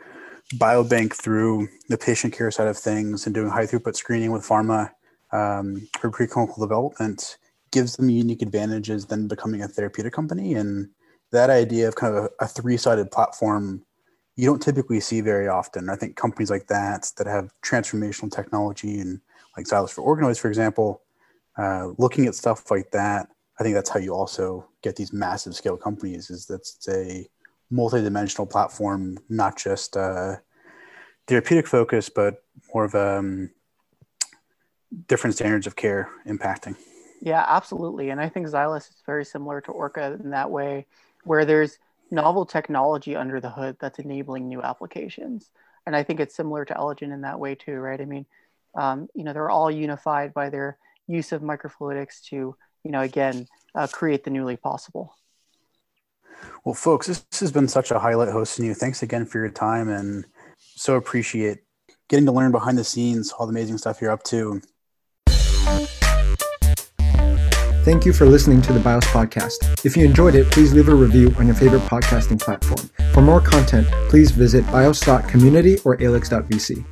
biobank through the patient care side of things and doing high throughput screening with pharma um, for preclinical development gives them unique advantages than becoming a therapeutic company. And that idea of kind of a, a three-sided platform you don't typically see very often. I think companies like that that have transformational technology and like Xilis for organoids, for example, uh, looking at stuff like that, I think that's how you also get these massive scale companies. Is that's a multi-dimensional platform, not just uh, therapeutic focus, but more of a um, different standards of care impacting. Yeah, absolutely. And I think Xilis is very similar to Orca in that way, where there's novel technology under the hood that's enabling new applications. And I think it's similar to Elegen in that way too, right? I mean, um, you know, they're all unified by their use of microfluidics to, you know, again, uh, create the newly possible. Well, folks, this has been such a highlight hosting you. Thanks again for your time and so appreciate getting to learn behind the scenes, all the amazing stuff you're up to. Thank you for listening to the BIOS podcast. If you enjoyed it, please leave a review on your favorite podcasting platform. For more content, please visit bios.community or alix.vc.